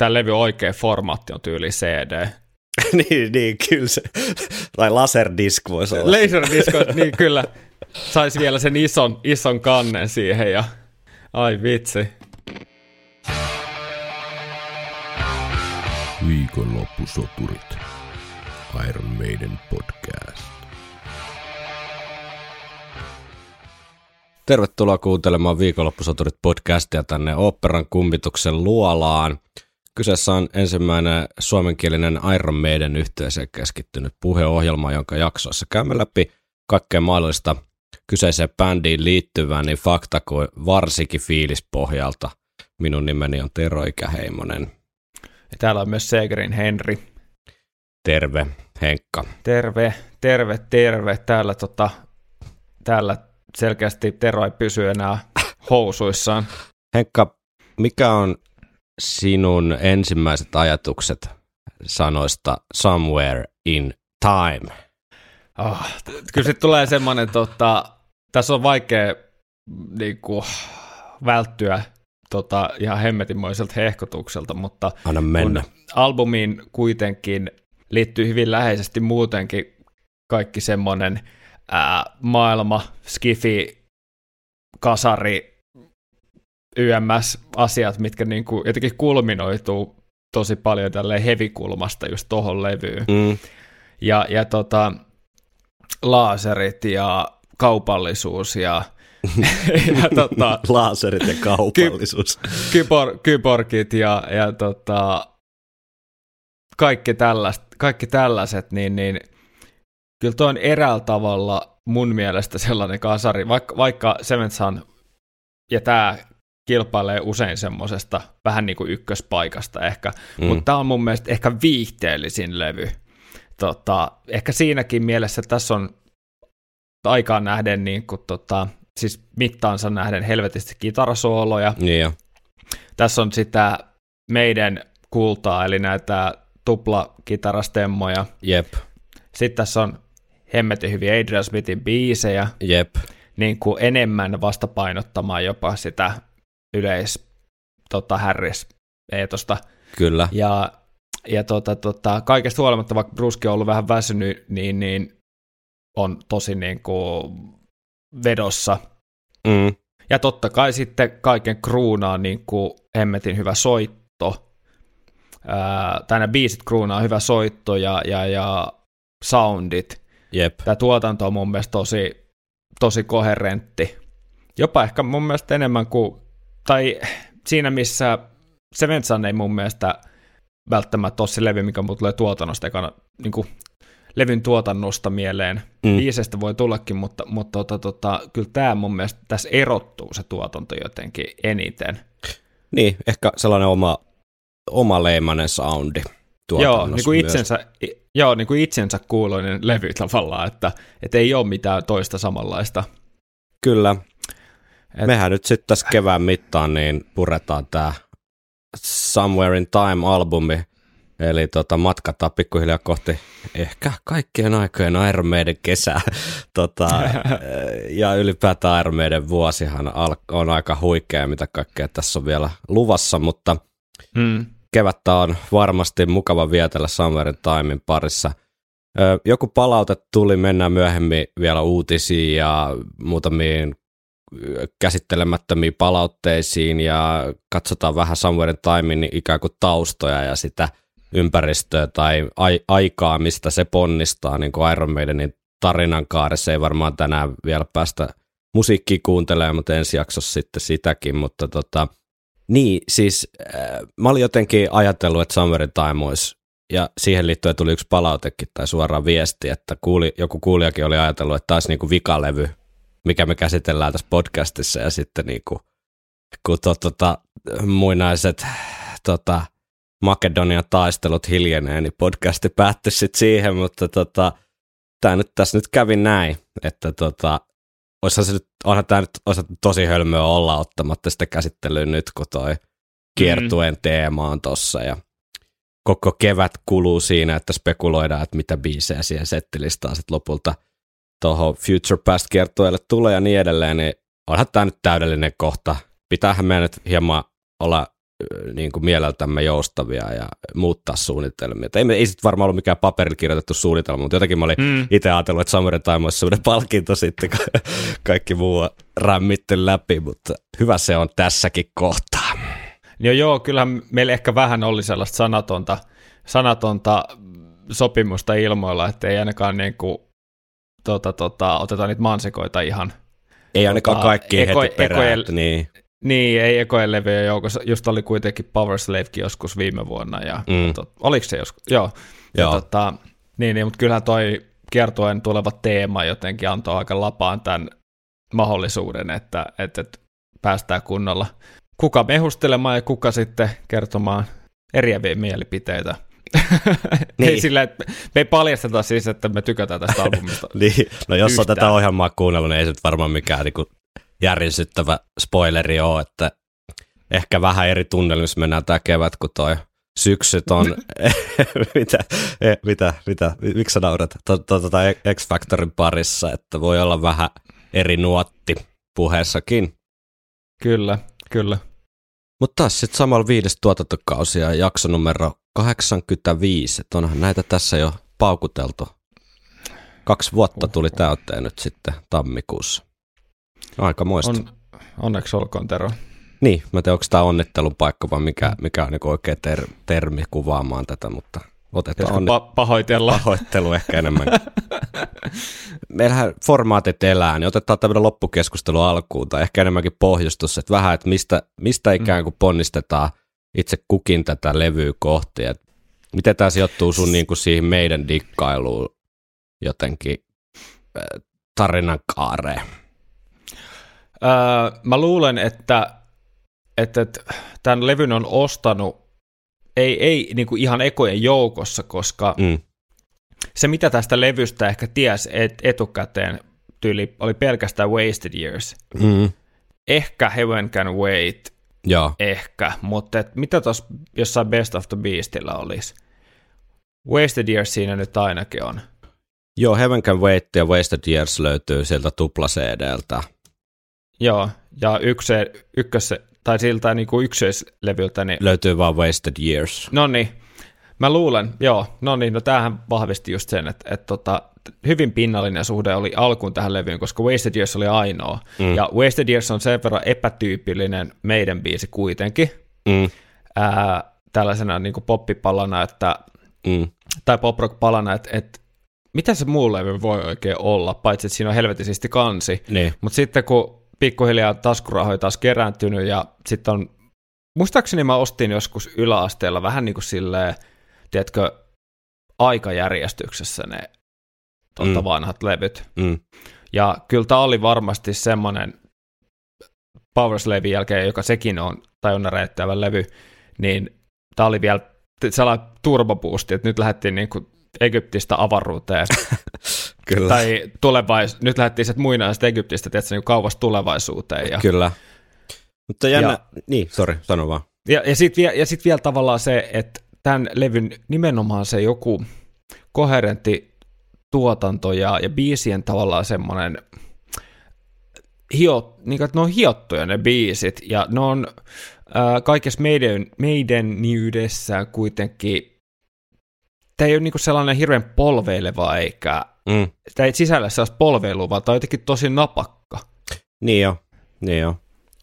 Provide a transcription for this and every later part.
tämä levy oikea formaatti on tyyli CD. niin, niin, kyllä se. Tai laserdisk voisi olla. Laserdisk, niin kyllä. Saisi vielä sen ison, ison kannen siihen ja ai vitsi. Viikonloppusoturit. Iron Maiden podcast. Tervetuloa kuuntelemaan Viikonloppusoturit podcastia tänne operan kummituksen luolaan. Kyseessä on ensimmäinen suomenkielinen Iron Maiden yhteiseen keskittynyt puheohjelma, jonka jaksoissa käymme läpi kaikkea mahdollista kyseiseen bändiin liittyvää niin fakta kuin varsinkin fiilispohjalta. Minun nimeni on Tero Ikäheimonen. Ja täällä on myös Segerin Henri. Terve, Henkka. Terve, terve, terve. Täällä, tota, täällä selkeästi Tero ei pysy enää housuissaan. Henkka, mikä on sinun ensimmäiset ajatukset sanoista Somewhere in Time? Oh, kyllä sitten tulee semmoinen, tota, tässä on vaikea niin kuin, välttyä tota, ihan hemmetinmoiselta hehkotukselta, mutta Anna mennä. albumiin kuitenkin liittyy hyvin läheisesti muutenkin kaikki semmoinen ää, maailma, skifi, kasari, YMS-asiat, mitkä niin kuin jotenkin kulminoituu tosi paljon tälleen hevikulmasta just tohon levyyn. Mm. Ja, ja tota, laaserit ja kaupallisuus ja, ja tota, Laaserit ja kaupallisuus. kybor, kyborgit ja, ja tota, kaikki, tällaiset, kaikki tällaiset, niin, niin kyllä tuo on eräällä tavalla mun mielestä sellainen kasari, vaikka, vaikka Seventh ja tämä kilpailee usein semmoisesta vähän niin kuin ykköspaikasta ehkä, mm. mutta tämä on mun mielestä ehkä viihteellisin levy. Tota, ehkä siinäkin mielessä tässä on aikaan nähden, niin kuin, tota, siis mittaansa nähden helvetisti kitarasooloja. Niin. Tässä on sitä meidän kultaa, eli näitä tuplakitarastemmoja. Jep, Sitten tässä on hemmetin hyviä Adrian Smithin biisejä, jep. niin kuin enemmän vastapainottamaan jopa sitä yleis tota, Harris eetosta. Kyllä. Ja, ja tota, tota, kaikesta huolimatta, vaikka Bruski on ollut vähän väsynyt, niin, niin on tosi niin kuin vedossa. Mm. Ja totta kai sitten kaiken kruunaa niin kuin hemmetin hyvä soitto. Ää, tai nämä biisit kruunaa hyvä soitto ja, ja, ja soundit. Jep. Tämä tuotanto on mun mielestä tosi, tosi koherentti. Jopa ehkä mun mielestä enemmän kuin, tai siinä missä Sevensan ei mun mielestä välttämättä ole se levy, mikä mulle tulee tuotannosta ekana, niin kuin levyn tuotannosta mieleen. Mm. Biisestä voi tullakin, mutta, mutta tota, tota, kyllä tämä mun mielestä tässä erottuu se tuotanto jotenkin eniten. Niin, ehkä sellainen oma, oma leimainen soundi Joo, niin kuin myös. itsensä, i- joo, niin kuin itsensä kuuloinen levy tavallaan, että, että ei ole mitään toista samanlaista. Kyllä. Et- Mehän nyt sitten tässä kevään mittaan niin puretaan tämä Somewhere in Time-albumi, eli tota, matkataan pikkuhiljaa kohti ehkä kaikkien aikojen Iron Maiden kesää. tota, ja ylipäätään Iron Maiden vuosihan on aika huikea, mitä kaikkea tässä on vielä luvassa, mutta Mm. kevättä on varmasti mukava vietellä Somewhere in Timein parissa. Joku palaute tuli, mennään myöhemmin vielä uutisiin ja muutamiin käsittelemättömiin palautteisiin ja katsotaan vähän Somewhere in Timein ikään kuin taustoja ja sitä ympäristöä tai ai- aikaa, mistä se ponnistaa, niin kuin Iron Maidenin tarinan kaaressa. Ei varmaan tänään vielä päästä musiikkia kuuntelemaan, mutta ensi jaksossa sitten sitäkin, mutta tota, niin, siis äh, mä olin jotenkin ajatellut, että Summer Time olisi, ja siihen liittyen tuli yksi palautekin tai suoraan viesti, että kuuli, joku kuulijakin oli ajatellut, että taas niinku vikalevy, mikä me käsitellään tässä podcastissa, ja sitten niinku, kun to, tota, muinaiset tota, Makedonian taistelut hiljenee, niin podcasti päättyi sitten siihen, mutta tota, tää nyt, tässä nyt kävi näin, että tota, olisihan se nyt, onhan tämä nyt olisi tosi hölmöä olla ottamatta sitä käsittelyyn nyt, kun toi kiertueen teema on tossa ja koko kevät kuluu siinä, että spekuloidaan, että mitä biisejä siihen settilistaan sitten lopulta tuohon Future Past kiertueelle tulee ja niin edelleen, niin onhan tämä nyt täydellinen kohta. Pitäähän meidän nyt hieman olla niin kuin mieleltämme joustavia ja muuttaa suunnitelmia. Et ei, ei sitten varmaan ollut mikään paperilla kirjoitettu suunnitelma, mutta jotenkin mä olin mm. itse ajatellut, että Summer Time olisi sellainen palkinto sitten, kun kaikki muu on rämmitty läpi, mutta hyvä se on tässäkin kohtaa. Joo, joo, kyllähän meillä ehkä vähän oli sellaista sanatonta, sanatonta sopimusta ilmoilla, että ei ainakaan niin kuin, tota, tota, oteta niitä mansikoita ihan. Ei ainakaan tota, kaikki eko, heti perään, ekojen, niin. Niin, ei ekojen levyjen joukossa. Just oli kuitenkin Power Slavekin joskus viime vuonna. Ja, mm. tot, oliko se joskus? Joo. Joo. Ja, tota, niin, niin, mutta kyllähän toi kiertoen tuleva teema jotenkin antoi aika lapaan tämän mahdollisuuden, että, että, että päästään kunnolla kuka mehustelemaan ja kuka sitten kertomaan eriäviä mielipiteitä. Niin. ei sillä, että me ei paljasteta siis, että me tykätään tästä albumista. niin, no jos on tätä ohjelmaa kuunnellut, niin ei se varmaan mikään niin järisyttävä spoileri ole, että ehkä vähän eri tunnelmissa mennään tämä kevät, kun toi syksyt on, mitä, e, mitä, mitä, miksi sä naurat, tuota X-Factorin parissa, että voi olla vähän eri nuotti puheessakin. Kyllä, kyllä. Mutta taas sitten samalla viides tuotantokausi ja jakso numero 85, että onhan näitä tässä jo paukuteltu. Kaksi vuotta tuli täyteen nyt sitten tammikuussa. Aika muista. On, onneksi olkoon Tero. Niin, mä tiedän, onko tämä onnittelun paikka vai mikä, mikä on niin oikea ter- termi kuvaamaan tätä, mutta otetaan onni- pa- pahoitella. pahoittelu ehkä enemmän. Meillähän formaatit elää, niin otetaan tämmöinen loppukeskustelu alkuun, tai ehkä enemmänkin pohjustus, että vähän, että mistä, mistä ikään kuin ponnistetaan itse kukin tätä levyä kohti, että miten tämä sijoittuu sun niin kuin siihen meidän dikkailuun jotenkin tarinan kaareen? Öö, mä luulen, että, että, että tämän levyn on ostanut, ei, ei niin kuin ihan ekojen joukossa, koska mm. se mitä tästä levystä ehkä ties et, etukäteen tyyli oli pelkästään Wasted Years. Mm. Ehkä Heaven Can Wait, Joo. ehkä, mutta et, mitä tuossa jossain Best of the Beastillä olisi? Wasted Years siinä nyt ainakin on. Joo, Heaven Can Wait ja Wasted Years löytyy sieltä tupla CD-ltä. Joo, ja yksi, ykkös, tai siltä niin kuin ykköslevyltä. Niin... Löytyy vaan Wasted Years. No niin, mä luulen, joo, no niin, no tämähän vahvisti just sen, että, että tota, hyvin pinnallinen suhde oli alkuun tähän levyyn, koska Wasted Years oli ainoa. Mm. Ja Wasted Years on sen verran epätyypillinen meidän biisi kuitenkin, mm. ää, tällaisena niin kuin poppipalana, että, mm. tai poprock-palana, että, että mitä se muu levy voi oikein olla, paitsi että siinä on helvetisesti kansi. Niin. Mutta sitten kun pikkuhiljaa taskurahoja taas kerääntynyt ja sitten on, muistaakseni mä ostin joskus yläasteella vähän niin kuin silleen, tiedätkö, aikajärjestyksessä ne tuota, mm. vanhat levyt. Mm. Ja kyllä tämä oli varmasti semmoinen Powerslavein jälkeen, joka sekin on tajunnan räjättävä levy, niin tämä oli vielä sellainen turbopuusti, että nyt lähdettiin niin kuin Egyptistä avaruuteen. Kyllä. Tai tulevais, nyt lähdettiin sieltä muinaisesta Egyptistä, tietysti niin kauas tulevaisuuteen. Ja, Kyllä. Mutta jännä, ja, niin, sori, sano vaan. Ja, ja sitten vielä, ja sit vielä tavallaan se, että tämän levyn nimenomaan se joku koherentti tuotanto ja, ja biisien tavallaan semmoinen hio, niin että ne on hiottuja ne biisit, ja ne on äh, kaikessa meidän, meidän niydessä kuitenkin tämä ei ole niinku sellainen hirveän polveileva eikä, mm. tämä ei sisällä sellaista polveilua, vaan tämä on jotenkin tosi napakka. Niin jo, niin jo.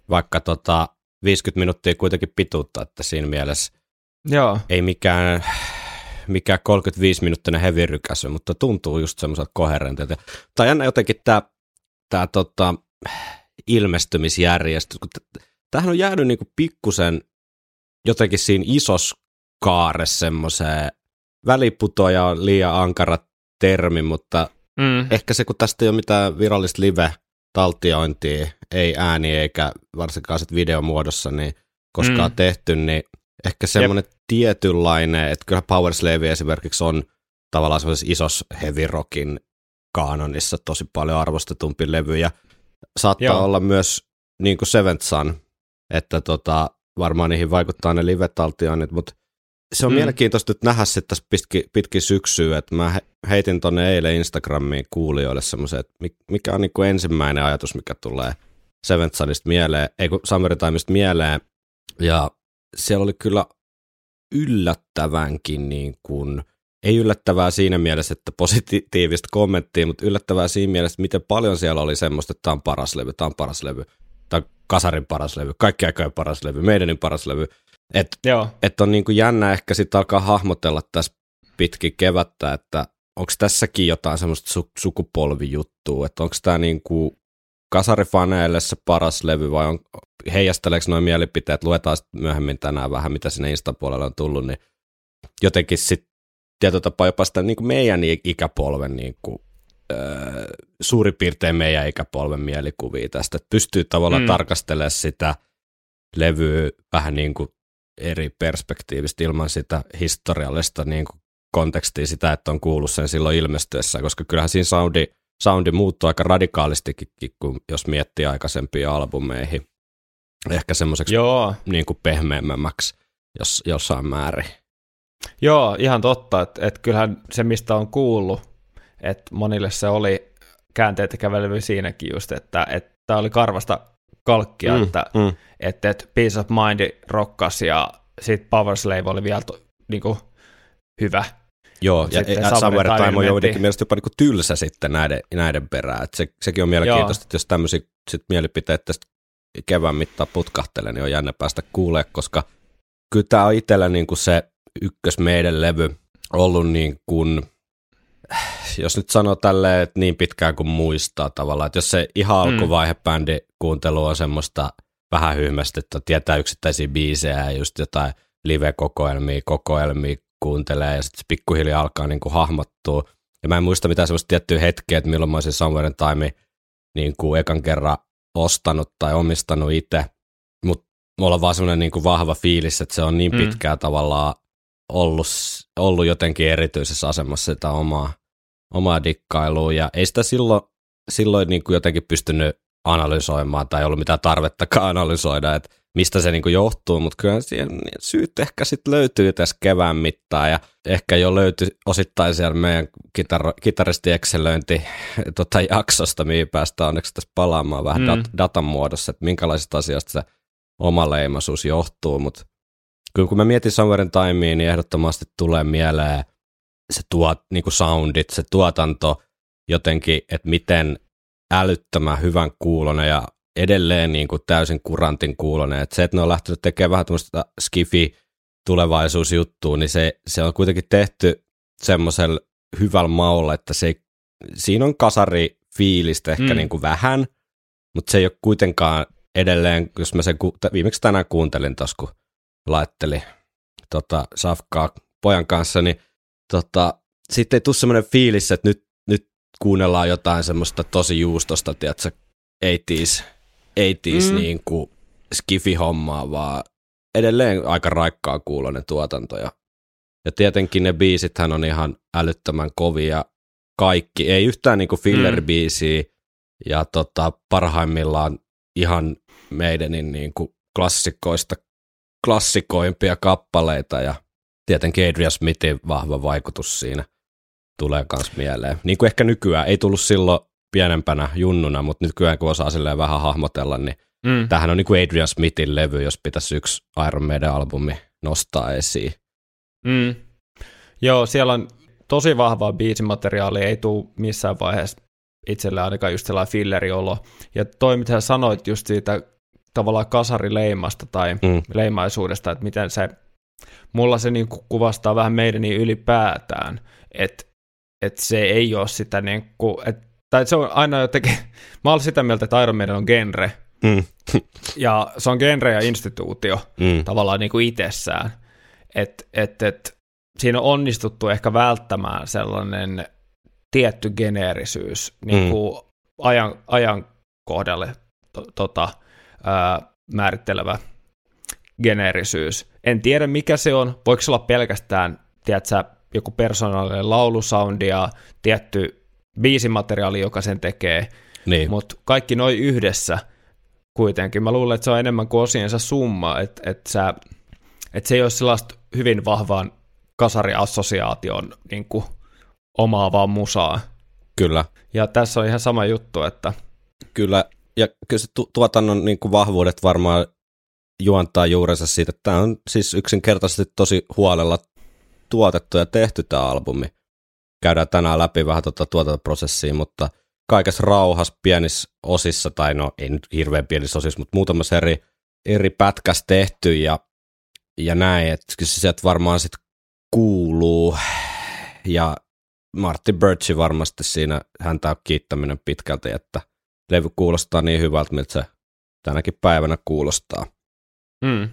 Vaikka tota 50 minuuttia kuitenkin pituutta, että siinä mielessä Joo. ei mikään, mikään 35 minuuttinen hevirykäsy, mutta tuntuu just semmoiselta koherentilta. Tai jännä jotenkin tämä, tämä tota, ilmestymisjärjestys, kun tämähän on jäänyt niinku pikkusen jotenkin siinä isos kaare semmoiseen väliputoja on liian ankara termi, mutta mm. ehkä se, kun tästä ei ole mitään virallista live-taltiointia, ei ääni eikä varsinkaan sit videomuodossa niin koskaan mm. tehty, niin ehkä semmoinen Jep. tietynlainen, että kyllä Power Slave esimerkiksi on tavallaan semmoisessa isos heavy rockin kaanonissa tosi paljon arvostetumpi levy, ja saattaa Joo. olla myös niin kuin Seventh Sun, että tota, varmaan niihin vaikuttaa ne live-taltioinnit, mutta se on mm. mielenkiintoista nyt nähdä sitten tässä pitkin, pitkin syksyä, että mä heitin tonne eilen Instagramiin kuulijoille semmoisen, että mikä on niin kuin ensimmäinen ajatus, mikä tulee Seventh Sunista mieleen, ei kun Summertimeista mieleen, ja siellä oli kyllä yllättävänkin niin kuin, ei yllättävää siinä mielessä, että positiivista kommenttia, mutta yllättävää siinä mielessä, miten paljon siellä oli semmoista, että tämä on paras levy, tämä on paras levy, tämä on kasarin paras levy, kaikki aikojen paras levy, meidänin paras levy. Että et on niin kuin jännä ehkä sitten alkaa hahmotella tässä pitkin kevättä, että onko tässäkin jotain semmoista su- sukupolvijuttua, että onko tämä niin kuin kasarifaneille se paras levy vai on, heijasteleeko noin mielipiteet, luetaan myöhemmin tänään vähän, mitä sinne Insta-puolelle on tullut, niin jotenkin sitten tietyllä tapaa jopa sitä niin kuin meidän ikäpolven niin kuin, öö, suurin piirtein meidän ikäpolven mielikuvia tästä, että pystyy tavallaan mm. tarkastelemaan sitä levyä vähän niin kuin eri perspektiivistä ilman sitä historiallista niin kuin kontekstia sitä, että on kuullut sen silloin ilmestyessä, koska kyllähän siinä soundi, soundi muuttuu aika radikaalistikin, kun jos miettii aikaisempia albumeihin. Ehkä semmoiseksi niin kuin pehmeämmäksi jos, jossain määrin. Joo, ihan totta, että, että kyllähän se, mistä on kuullut, että monille se oli käänteet kävely siinäkin just, että, tämä oli karvasta kalkkia, mm, että, mm. että, että Peace of Mind rokkas ja sitten Power Slave oli vielä to, niin kuin, hyvä. Joo, ja, ja Somewhere Time on joidenkin mielestä jopa niin tylsä sitten näiden, näiden perään. Et se, sekin on mielenkiintoista, Joo. että jos tämmöisiä sit mielipiteet tästä kevään mittaan putkahtelee, niin on jännä päästä kuulee, koska kyllä tämä on itsellä niin kuin se ykkös meidän levy ollut niin kuin, jos nyt sanoo tälleen, että niin pitkään kuin muistaa tavallaan, että jos se ihan mm. alkuvaihe bändi kuuntelu on semmoista vähän hyhmästettä, tietää yksittäisiä biisejä ja just jotain live-kokoelmia, kokoelmia kuuntelee ja sitten pikkuhiljaa alkaa niin kuin hahmottua. Ja mä en muista mitään semmoista tiettyä hetkeä, että milloin mä olisin Somewhere Time niin kuin ekan kerran ostanut tai omistanut itse, mutta mulla on vaan semmoinen niin kuin vahva fiilis, että se on niin mm. pitkää mm. tavallaan ollut, ollut jotenkin erityisessä asemassa sitä omaa, omaa dikkailua, ja ei sitä silloin, silloin niin kuin jotenkin pystynyt analysoimaan tai ollut mitään tarvettakaan analysoida, että mistä se niin johtuu, mutta kyllä siihen syyt ehkä sitten löytyy tässä kevään mittaan ja ehkä jo löytyi osittain siellä meidän kitar- kitaristi Excelöinti tota jaksosta, mihin päästään onneksi tässä palaamaan vähän mm. dat- datan muodossa, että minkälaisista asioista se oma leimaisuus johtuu, mutta kyllä kun mä mietin Summerin Timea, niin ehdottomasti tulee mieleen se tuot, niin kuin soundit, se tuotanto jotenkin, että miten älyttömän hyvän kuulonen ja edelleen niin kuin täysin kurantin kuulonen. Että se, että ne on lähtenyt tekemään vähän tämmöistä skifi tulevaisuusjuttua, niin se, se on kuitenkin tehty semmoisella hyvällä maulla, että se, siinä on kasari fiilistä ehkä mm. niin kuin vähän, mutta se ei ole kuitenkaan edelleen, jos mä sen ku, viimeksi tänään kuuntelin tuossa, kun laitteli tota, Safkaa pojan kanssa, niin tota, sitten ei tule semmoinen fiilis, että nyt, nyt kuunnellaan jotain semmoista tosi juustosta, tiedätkö, 80s, 80s mm. niin kuin skifi-hommaa, vaan edelleen aika raikkaa kuulonen tuotanto. Ja, ja tietenkin ne biisithän on ihan älyttömän kovia kaikki, ei yhtään niin kuin filler-biisiä, mm. ja tota, parhaimmillaan ihan meidänin niin kuin klassikoista klassikoimpia kappaleita ja tietenkin Adrian Smithin vahva vaikutus siinä tulee myös mieleen. Niin kuin ehkä nykyään, ei tullut silloin pienempänä junnuna, mutta nykyään kun osaa silleen vähän hahmotella, niin mm. tämähän on niin kuin Adrian Smithin levy, jos pitäisi yksi Iron Maiden-albumi nostaa esiin. Mm. Joo, siellä on tosi vahvaa biisimateriaalia, ei tule missään vaiheessa itselle ainakaan just sellainen filleriolo. Ja toi, mitä sä sanoit just siitä tavallaan kasarileimasta tai mm. leimaisuudesta, että miten se, mulla se niin kuvastaa vähän meidän niin ylipäätään, että että se ei ole sitä niin kuin, että, tai se on aina jotenkin, mä olen sitä mieltä, että Iron Maiden on genre, mm. ja se on genre ja instituutio mm. tavallaan niin kuin itsessään, että et, et, siinä on onnistuttu ehkä välttämään sellainen tietty geneerisyys niin kuin mm. ajan, ajan kohdalle to, tota, ää, määrittelevä geneerisyys. En tiedä mikä se on, voiko se olla pelkästään, tiedätkö, joku persoonallinen laulusoundi ja tietty biisimateriaali, joka sen tekee, niin. mutta kaikki noin yhdessä kuitenkin. Mä luulen, että se on enemmän kuin osiensa summa, että, että, sä, että se ei ole sellaista hyvin vahvaan kasariassosiaation niin kuin, omaavaa musaa. Kyllä. Ja tässä on ihan sama juttu, että... Kyllä, ja kyllä se tu- tuotannon niin kuin vahvuudet varmaan juontaa juurensa siitä, että tämä on siis yksinkertaisesti tosi huolella tuotettu ja tehty tämä albumi. Käydään tänään läpi vähän tuota tuotantoprosessia, mutta kaikessa rauhassa pienissä osissa, tai no ei nyt hirveän pienissä osissa, mutta muutamassa eri, eri pätkässä tehty ja, ja näin, että se sieltä varmaan sitten kuuluu. Ja Martti Birchi varmasti siinä häntä on kiittäminen pitkälti, että levy kuulostaa niin hyvältä, miltä se tänäkin päivänä kuulostaa. Mm.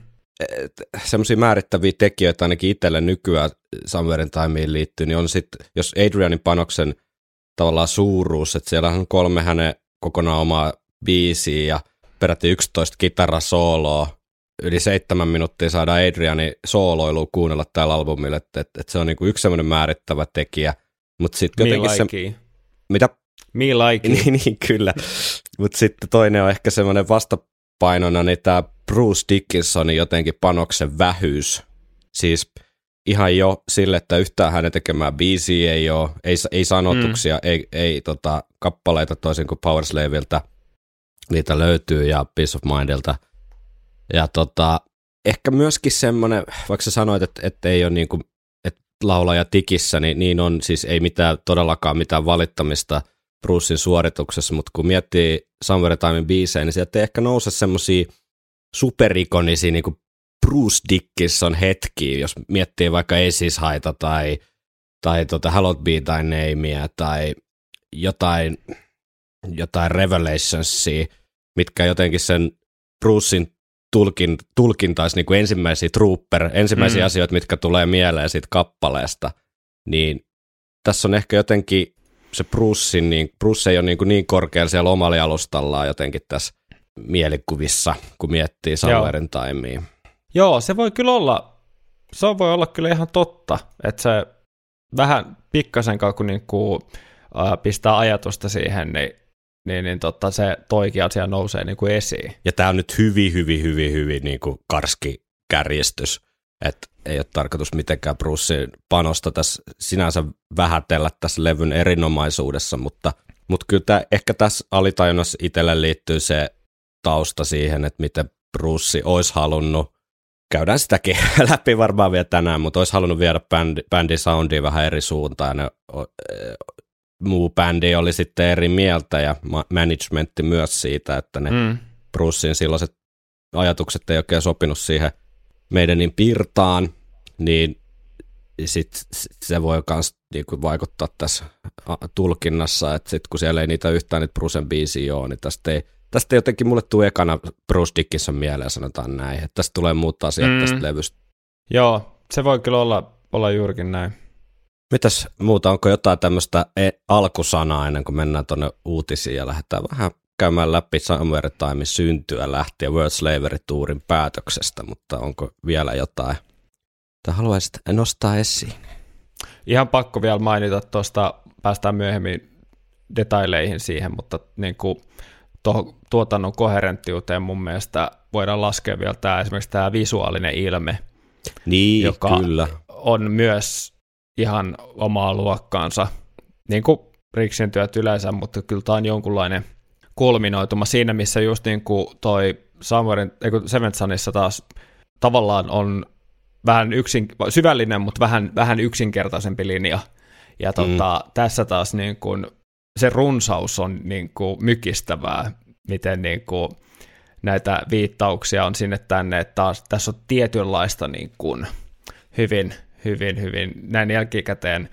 Semmoisia määrittäviä tekijöitä ainakin itselle nykyään Summerin Timeen liittyy, niin on sitten, jos Adrianin panoksen tavallaan suuruus, että siellä on kolme hänen kokonaan omaa biisiä ja peräti 11 kitarasooloa, yli seitsemän minuuttia saadaan Adrianin sooloilu kuunnella tällä albumilla, että, että, että se on niinku yksi semmoinen määrittävä tekijä, mutta sitten jotenkin se... Mitä? Me like niin, niin, kyllä. Mutta sitten toinen on ehkä semmoinen vastapainona, niin tämä Bruce Dickinsonin jotenkin panoksen vähyys. Siis ihan jo sille, että yhtään hänen tekemään biisiä ei ole, ei, ei sanotuksia, mm. ei, ei tota, kappaleita toisin kuin Powerslaveilta. Niitä löytyy ja Peace of Mindilta. Ja tota, ehkä myöskin semmoinen, vaikka sä sanoit, että, että ei ole niin kuin, että laulaja tikissä, niin, niin on siis ei mitään todellakaan mitään valittamista – Brucein suorituksessa, mutta kun miettii Timein biisejä, niin sieltä ei ehkä nouse semmoisia superikonisia niin kuin Bruce Dickinson hetkiä, jos miettii vaikka Aces Haita tai, tai tota Hallowed Be tai Nameä tai jotain, jotain Revelationsia, mitkä jotenkin sen Brucein tulkin, tulkintaisi niin kuin ensimmäisiä trooper, ensimmäisiä mm. asioita, mitkä tulee mieleen siitä kappaleesta, niin tässä on ehkä jotenkin se Brucein, niin Bruce ei ole niin, niin korkealla siellä omalla alustallaan jotenkin tässä mielikuvissa, kun miettii Summerin Timea. Joo, se voi kyllä olla, se voi olla kyllä ihan totta, että se vähän pikkasen kun niin kuin, äh, pistää ajatusta siihen, niin, niin, niin totta, se toikin asia nousee niin kuin esiin. Ja tämä on nyt hyvin, hyvin, hyvin, hyvin niin kuin karski kärjestys, että ei ole tarkoitus mitenkään Brucein panosta tässä sinänsä vähätellä tässä levyn erinomaisuudessa, mutta, mutta kyllä tämä, ehkä tässä alitajunnassa itselle liittyy se tausta siihen, että miten Bruce olisi halunnut, käydään sitäkin läpi varmaan vielä tänään, mutta olisi halunnut viedä bändi, bändin soundia vähän eri suuntaan ja muu bändi oli sitten eri mieltä ja managementti myös siitä, että ne mm. Brucein silloiset ajatukset ei oikein sopinut siihen – meidän niin pirtaan, niin sit se voi myös niinku vaikuttaa tässä tulkinnassa, että sit kun siellä ei niitä yhtään niitä Brucen biisiä ole, niin tästä ei, tästä jotenkin mulle tule ekana Bruce Dickinson mieleen, sanotaan näin, että tästä tulee muut asiat mm. tästä levystä. Joo, se voi kyllä olla, olla juurikin näin. Mitäs muuta, onko jotain tämmöistä e- alkusanaa ennen kuin mennään tuonne uutisiin ja lähdetään vähän käymään läpi Somewhere Time syntyä lähtien World Slavery Tourin päätöksestä, mutta onko vielä jotain, tai haluaisit nostaa esiin? Ihan pakko vielä mainita tuosta, päästään myöhemmin detaileihin siihen, mutta niin kuin tuohon tuotannon koherenttiuteen mun mielestä voidaan laskea vielä tämä, esimerkiksi tämä visuaalinen ilme, niin, joka kyllä. on myös ihan omaa luokkaansa, niin kuin Riksin työt yleensä, mutta kyllä tämä on jonkunlainen kulminoituma siinä, missä just niin kuin toi Samuelin, Seventh Sunissa taas tavallaan on vähän yksin, syvällinen, mutta vähän, vähän yksinkertaisempi linja. Ja tota, mm. tässä taas niin kuin, se runsaus on niin kuin mykistävää, miten niin kuin, näitä viittauksia on sinne tänne, että taas tässä on tietynlaista niin kuin, hyvin, hyvin, hyvin näin jälkikäteen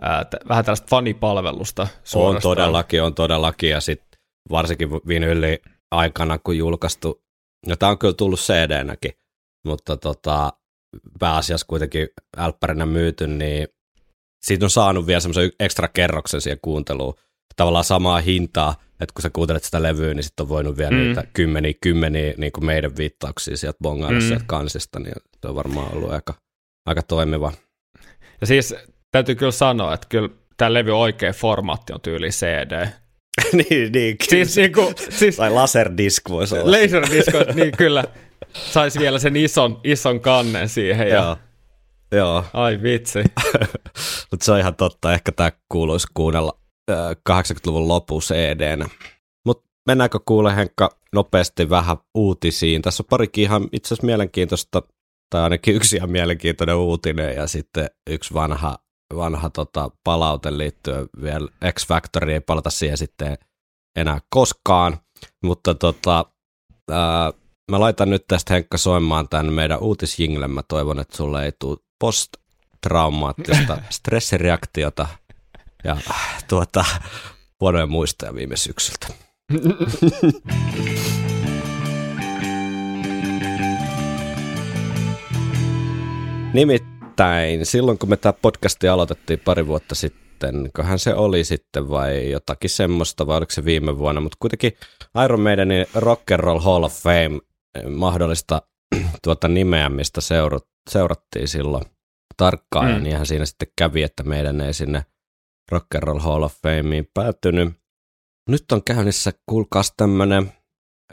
ää, vähän tällaista fanipalvelusta suorastaan. On todellakin, on todellakin, ja sitten varsinkin vinyli aikana, kun julkaistu, no tämä on kyllä tullut CD-näkin, mutta tota, pääasiassa kuitenkin älppärinä myyty, niin siitä on saanut vielä semmoisen ekstra kerroksen siihen kuunteluun. Tavallaan samaa hintaa, että kun sä kuuntelet sitä levyä, niin sitten on voinut vielä mm. niitä kymmeniä, kymmeniä niin kuin meidän viittauksia sieltä bongailla mm. sieltä kansista, niin se on varmaan ollut aika, aika toimiva. Ja siis täytyy kyllä sanoa, että kyllä tämä levy oikea formaatti on tyyli CD. niin, niin. Siis, niin kuin, siis, tai laserdisk voisi olla. Laserdisk, niin kyllä. Saisi vielä sen ison, ison kannen siihen. Ja... Joo. Joo. Ai vitsi. Mutta se on ihan totta. Ehkä tämä kuuluisi kuunnella 80-luvun lopu cd Mutta mennäänkö kuule Henkka nopeasti vähän uutisiin? Tässä on parikin ihan itse asiassa mielenkiintoista, tai ainakin yksi ihan mielenkiintoinen uutinen ja sitten yksi vanha, vanha tota, palaute liittyen vielä X Factory, ei palata siihen sitten enää koskaan, mutta tota, ää, mä laitan nyt tästä Henkka soimaan tämän meidän uutisjinglen, mä toivon, että sulle ei tule post-traumaattista stressireaktiota ja tuota, huonoja muistoja viime syksyltä. Nimittäin silloin, kun me tämä podcasti aloitettiin pari vuotta sitten, kohan se oli sitten vai jotakin semmoista, vai oliko se viime vuonna, mutta kuitenkin Iron Maidenin Rock and Roll Hall of Fame eh, mahdollista tuota nimeämistä seurat, seurattiin silloin tarkkaan, mm. ja niinhän siinä sitten kävi, että meidän ei sinne Rock and Roll Hall of Fameen päätynyt. Nyt on käynnissä, kuulkaas tämmönen,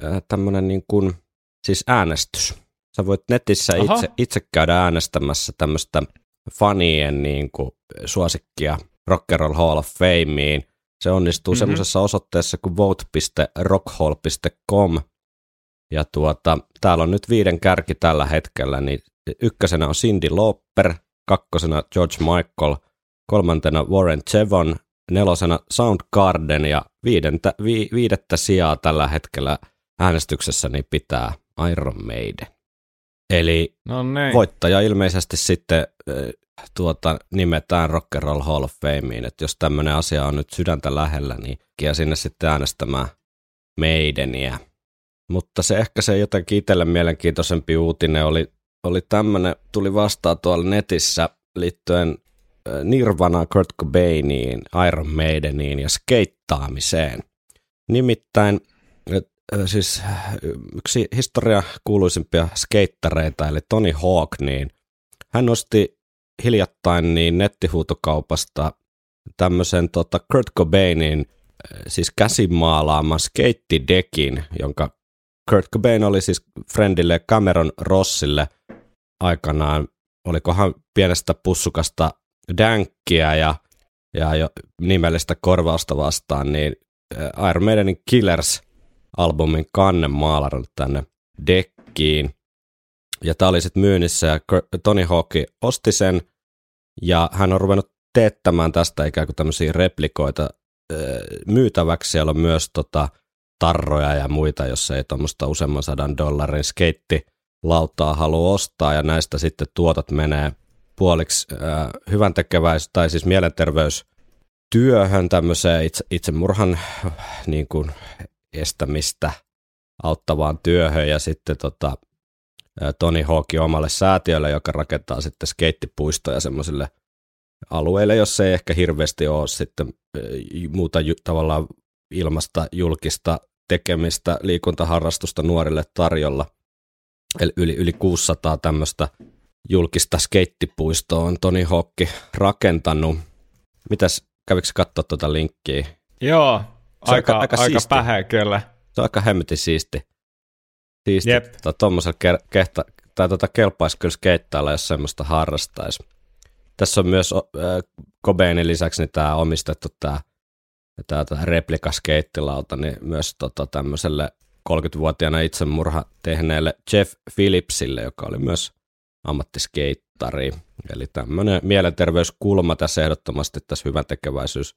äh, tämmönen niin kuin, siis äänestys. Sä voit netissä itse, itse käydä äänestämässä tämmöistä fanien niin kuin, suosikkia Rock and Roll Hall of Fameen. Se onnistuu mm-hmm. semmoisessa osoitteessa kuin vote.rockhall.com. Ja tuota, täällä on nyt viiden kärki tällä hetkellä, niin ykkösenä on Cindy Lauper, kakkosena George Michael, kolmantena Warren Chevon, nelosena Soundgarden ja viidentä, vi, viidettä sijaa tällä hetkellä äänestyksessä niin pitää Iron Maiden. Eli no niin. voittaja ilmeisesti sitten tuota, nimetään Rock and Roll Hall of Fameen, että jos tämmöinen asia on nyt sydäntä lähellä, niin kia sinne sitten äänestämään Maideniä. Mutta se ehkä se jotenkin itselle mielenkiintoisempi uutinen oli, oli tämmöinen, tuli vastaan tuolla netissä liittyen Nirvana, Kurt Cobainiin, Iron Maideniin ja skeittaamiseen. Nimittäin siis yksi historia kuuluisimpia skeittareita, eli Tony Hawk, niin hän nosti hiljattain niin nettihuutokaupasta tämmöisen tota Kurt Cobainin siis käsimaalaaman skeittidekin, jonka Kurt Cobain oli siis friendille Cameron Rossille aikanaan, olikohan pienestä pussukasta dänkkiä ja, ja jo nimellistä korvausta vastaan, niin äh, Iron Maidenin Killers-albumin kannen maalannut tänne dekkiin. Ja tämä oli sitten myynnissä ja Tony Hawk osti sen ja hän on ruvennut teettämään tästä ikään kuin tämmöisiä replikoita äh, myytäväksi. Siellä on myös tota, tarroja ja muita, jos ei tuommoista useamman sadan dollarin skeitti lautaa halua ostaa ja näistä sitten tuotot menee puoliksi äh, hyvän tekeväis- tai siis mielenterveystyöhön, tämmöiseen itse, itsemurhan niin kuin estämistä auttavaan työhön ja sitten tota, Toni Hawkin omalle säätiölle, joka rakentaa sitten skeittipuistoja semmoisille alueille, jos ei ehkä hirveästi ole sitten muuta tavallaan ilmasta julkista tekemistä, liikuntaharrastusta nuorille tarjolla. Eli yli, yli 600 tämmöistä julkista skeittipuistoa on Toni Hokki rakentanut. Mitäs, kävikö katsoa tuota linkkiä? Joo, se aika, aika, aika pähä kyllä. Se on aika hemmetin siisti. Siisti. Yep. Tuommoisella ke- kehta, tai tota kelpaisi kyllä skeittailla, jos semmoista harrastaisi. Tässä on myös äh, Cobainin lisäksi niin tämä omistettu tämä tämä, tämä replikaskeitilauta, niin myös tota, tämmöiselle 30-vuotiaana itsemurha tehneelle Jeff Phillipsille, joka oli myös ammattiskeittari. Eli tämmöinen mielenterveyskulma tässä ehdottomasti tässä hyvän tekeväisyys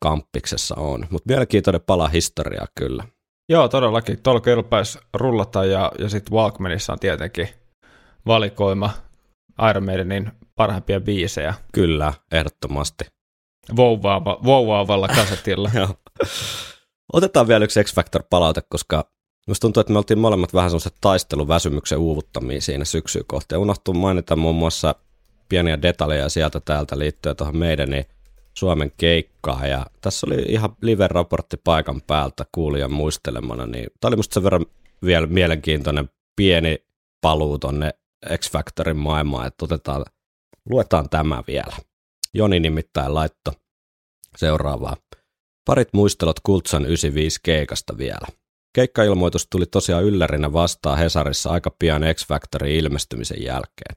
kamppiksessa on. Mutta mielenkiintoinen pala historiaa kyllä. Joo, todellakin. Tuolla kelpaisi rullata ja, ja sitten Walkmanissa on tietenkin valikoima Iron Maidenin parhaimpia biisejä. Kyllä, ehdottomasti. Vouvaava, vouvaavalla kasetilla. Otetaan vielä yksi X-Factor-palaute, koska Musta tuntuu, että me oltiin molemmat vähän semmoiset taisteluväsymyksen uuvuttamia siinä syksyä kohti. Ja unohtuu mainita muun muassa pieniä detaljeja sieltä täältä liittyen tuohon meidän niin Suomen keikkaan. Ja tässä oli ihan live-raportti paikan päältä kuulijan muistelemana. Niin tämä oli musta sen verran vielä mielenkiintoinen pieni paluu tonne X-Factorin maailmaan, että otetaan, luetaan tämä vielä. Joni nimittäin laitto seuraavaa. Parit muistelot Kultsan 95 keikasta vielä. Keikkailmoitus tuli tosiaan yllärinä vastaan Hesarissa aika pian X-Factorin ilmestymisen jälkeen.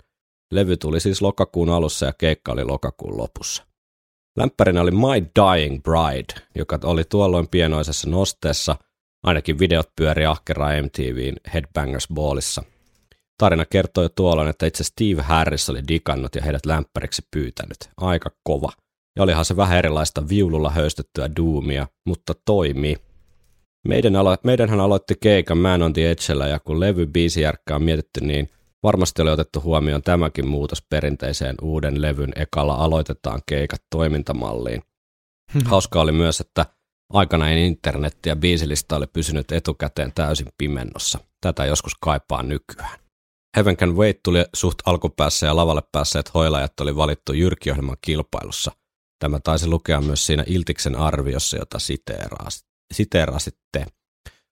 Levy tuli siis lokakuun alussa ja keikka oli lokakuun lopussa. Lämpärinä oli My Dying Bride, joka oli tuolloin pienoisessa nosteessa, ainakin videot pyöri ahkeraa MTVn Headbangers Ballissa. Tarina kertoi tuolloin, että itse Steve Harris oli digannut ja heidät lämpäriksi pyytänyt. Aika kova. Ja olihan se vähän erilaista viululla höystettyä duumia, mutta toimii. Meidän alo- meidänhän aloitti keikan Man on the Edgellä ja kun levy biisijärkkä on mietitty, niin varmasti oli otettu huomioon tämäkin muutos perinteiseen uuden levyn ekalla aloitetaan keikat toimintamalliin. Hmm. Hauska oli myös, että aikana internetti ja biisilista oli pysynyt etukäteen täysin pimennossa. Tätä joskus kaipaa nykyään. Heaven Can Wait tuli suht alkupäässä ja lavalle päässeet hoilajat oli valittu jyrkiohjelman kilpailussa. Tämä taisi lukea myös siinä Iltiksen arviossa, jota siteerasitte.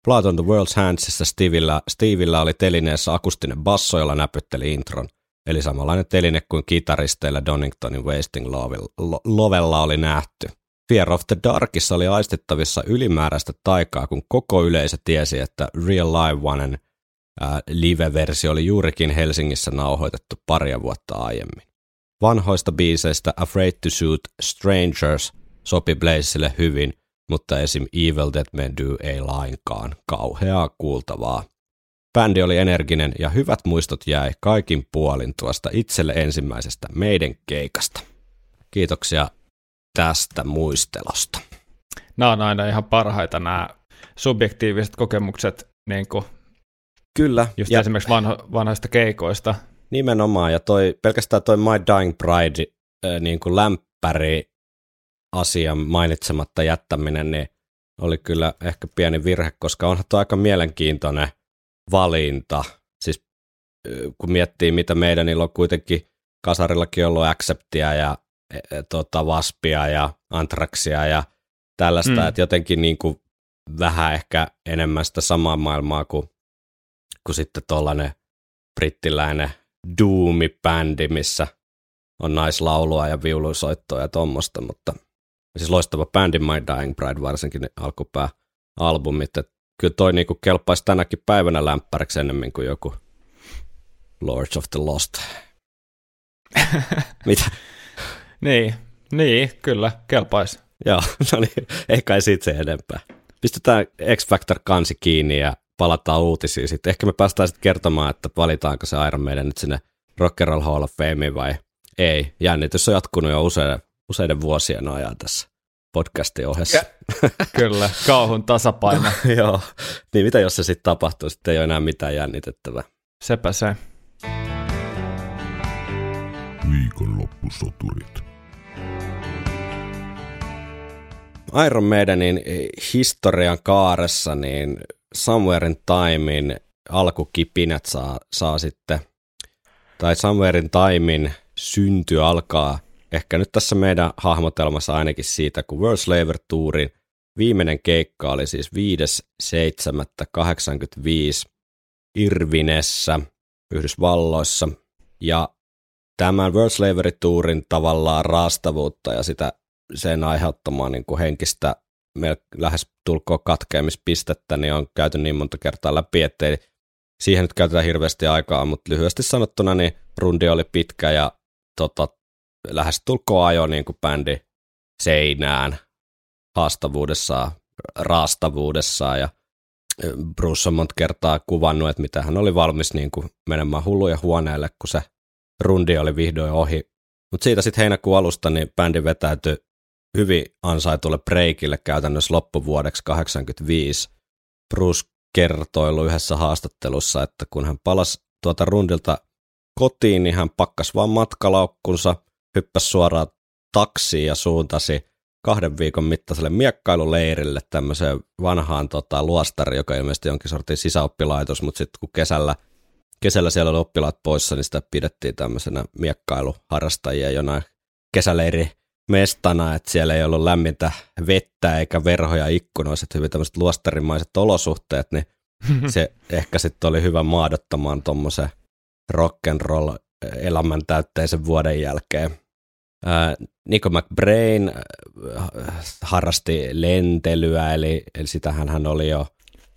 Blood on the World's Handsissa Stevillä, Stevillä oli telineessä akustinen basso, jolla näpytteli intron. Eli samanlainen teline kuin kitaristeilla Doningtonin Wasting Lovella oli nähty. Fear of the Darkissa oli aistittavissa ylimääräistä taikaa, kun koko yleisö tiesi, että Real Live Onen live-versio oli juurikin Helsingissä nauhoitettu paria vuotta aiemmin. Vanhoista biiseistä Afraid to Shoot Strangers sopi Blazelle hyvin, mutta esim. Evil Dead Men Do ei lainkaan. Kauheaa kuultavaa. Bändi oli energinen ja hyvät muistot jäi kaikin puolin tuosta itselle ensimmäisestä meidän keikasta. Kiitoksia tästä muistelosta. Nämä on aina ihan parhaita nämä subjektiiviset kokemukset niin kuin Kyllä. Just ja esimerkiksi vanho, vanhoista keikoista. Nimenomaan, ja toi, pelkästään toi My Dying Bride äh, niin kuin lämpäri asian mainitsematta jättäminen, niin oli kyllä ehkä pieni virhe, koska onhan tuo aika mielenkiintoinen valinta. Siis kun miettii, mitä meidän, niin on kuitenkin kasarillakin ollut Acceptia ja e, e, tota, Vaspia ja Antraksia ja tällaista, mm. että jotenkin niin kuin vähän ehkä enemmän sitä samaa maailmaa kuin kuin sitten tuollainen brittiläinen Doomi-bändi, missä on naislaulua ja viulusoittoa ja tuommoista, mutta siis loistava bändi My Dying Bride varsinkin ne alkupää albumit, että kyllä toi niinku kelpaisi tänäkin päivänä lämpäriksi enemmän kuin joku Lords of the Lost. Mitä? niin, niin, kyllä, kelpaisi. Joo, no niin, ei kai siitä se enempää. Pistetään X Factor kansi kiinni ja palataan uutisiin sitten. Ehkä me päästään sitten kertomaan, että valitaanko se Iron Maiden nyt sinne Rock and Roll Hall of Fame vai ei. Jännitys on jatkunut jo useiden, useiden vuosien ajan tässä podcastin ohessa. Kyllä, kauhun tasapaino. Joo, niin mitä jos se sitten tapahtuu, sitten ei ole enää mitään jännitettävää. Sepä se. Viikonloppusoturit. Iron Maidenin historian kaaressa, niin Somewhere in Timein alkukipinät saa, saa sitten, tai Somewhere in Timein synty alkaa ehkä nyt tässä meidän hahmotelmassa ainakin siitä, kun World Slaver Tourin viimeinen keikka oli siis 5.7.85 Irvinessä Yhdysvalloissa. Ja tämän World Slavery Tourin tavallaan raastavuutta ja sitä sen aiheuttamaa niin kuin henkistä lähes tulkoon katkeamispistettä, niin on käyty niin monta kertaa läpi, ettei siihen nyt käytetään hirveästi aikaa, mutta lyhyesti sanottuna niin rundi oli pitkä ja tota, lähes tulkoon ajo niin kuin bändi seinään haastavuudessaan, raastavuudessaan ja Bruce on monta kertaa kuvannut, että mitä hän oli valmis niin kuin menemään hulluja huoneelle, kun se rundi oli vihdoin ohi. Mutta siitä sitten heinäkuun alusta niin bändi vetäytyi hyvin ansaitulle breikille käytännössä loppuvuodeksi 85. Bruce kertoilu yhdessä haastattelussa, että kun hän palasi tuota rundilta kotiin, niin hän pakkas vaan matkalaukkunsa, hyppäsi suoraan taksiin ja suuntasi kahden viikon mittaiselle miekkailuleirille tämmöiseen vanhaan tota, luostari, joka ilmeisesti onkin sortin sisäoppilaitos, mutta sitten kun kesällä, kesällä siellä oli oppilaat poissa, niin sitä pidettiin tämmöisenä miekkailuharrastajia jonain kesäleiri mestana, että siellä ei ollut lämmintä vettä eikä verhoja ikkunoissa, että hyvin tämmöiset luostarimaiset olosuhteet, niin se ehkä sitten oli hyvä maadottamaan tuommoisen rock'n'roll elämän täytteisen vuoden jälkeen. Nico McBrain harrasti lentelyä, eli, eli sitähän hän oli jo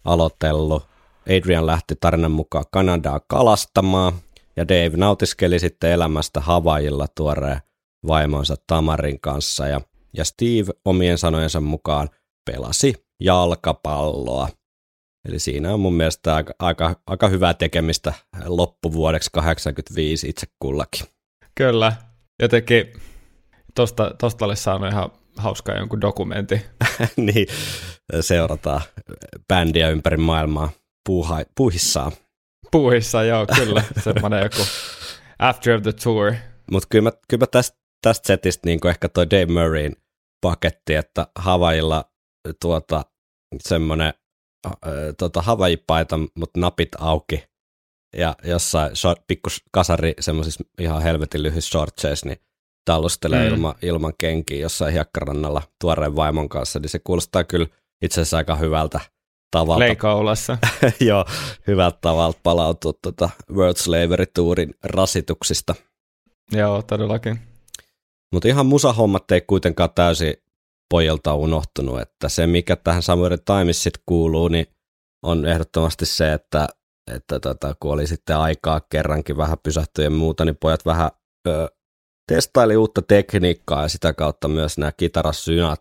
aloitellut. Adrian lähti tarinan mukaan Kanadaa kalastamaan, ja Dave nautiskeli sitten elämästä Havajilla tuoreen vaimonsa Tamarin kanssa ja, ja Steve omien sanojensa mukaan pelasi jalkapalloa. Eli siinä on mun mielestä aika, aika, aika hyvää tekemistä loppuvuodeksi 85 itse kullakin. Kyllä, jotenkin tosta, tosta olisi saanut ihan hauskaa jonkun dokumentti. niin, seurataan bändiä ympäri maailmaa puuha, puuhissaan. Puuhissaan, joo, kyllä. Semmoinen joku after the tour. Mutta kyllä mä, kyllä mä tästä, tästä setistä niin ehkä toi Dave Murrayn paketti, että Havailla tuota, semmoinen äh, tota, Havaji-paita, mutta napit auki ja jossain short, pikku kasari semmoisissa ihan helvetin lyhyissä shortseissa, niin tallustelee mm. ilma, ilman kenkiä jossain hiekkarannalla tuoreen vaimon kanssa, niin se kuulostaa kyllä itse asiassa aika hyvältä tavalta. Leikaulassa. Joo, hyvältä tavalta palautua tuota World Slavery Tourin rasituksista. Joo, todellakin. Mutta ihan musahommat ei kuitenkaan täysin pojilta unohtunut, että se mikä tähän Samuel Times sitten kuuluu, niin on ehdottomasti se, että, että tota, kun oli sitten aikaa kerrankin vähän pysähtyä ja muuta, niin pojat vähän ö, testaili uutta tekniikkaa ja sitä kautta myös nämä kitarasynat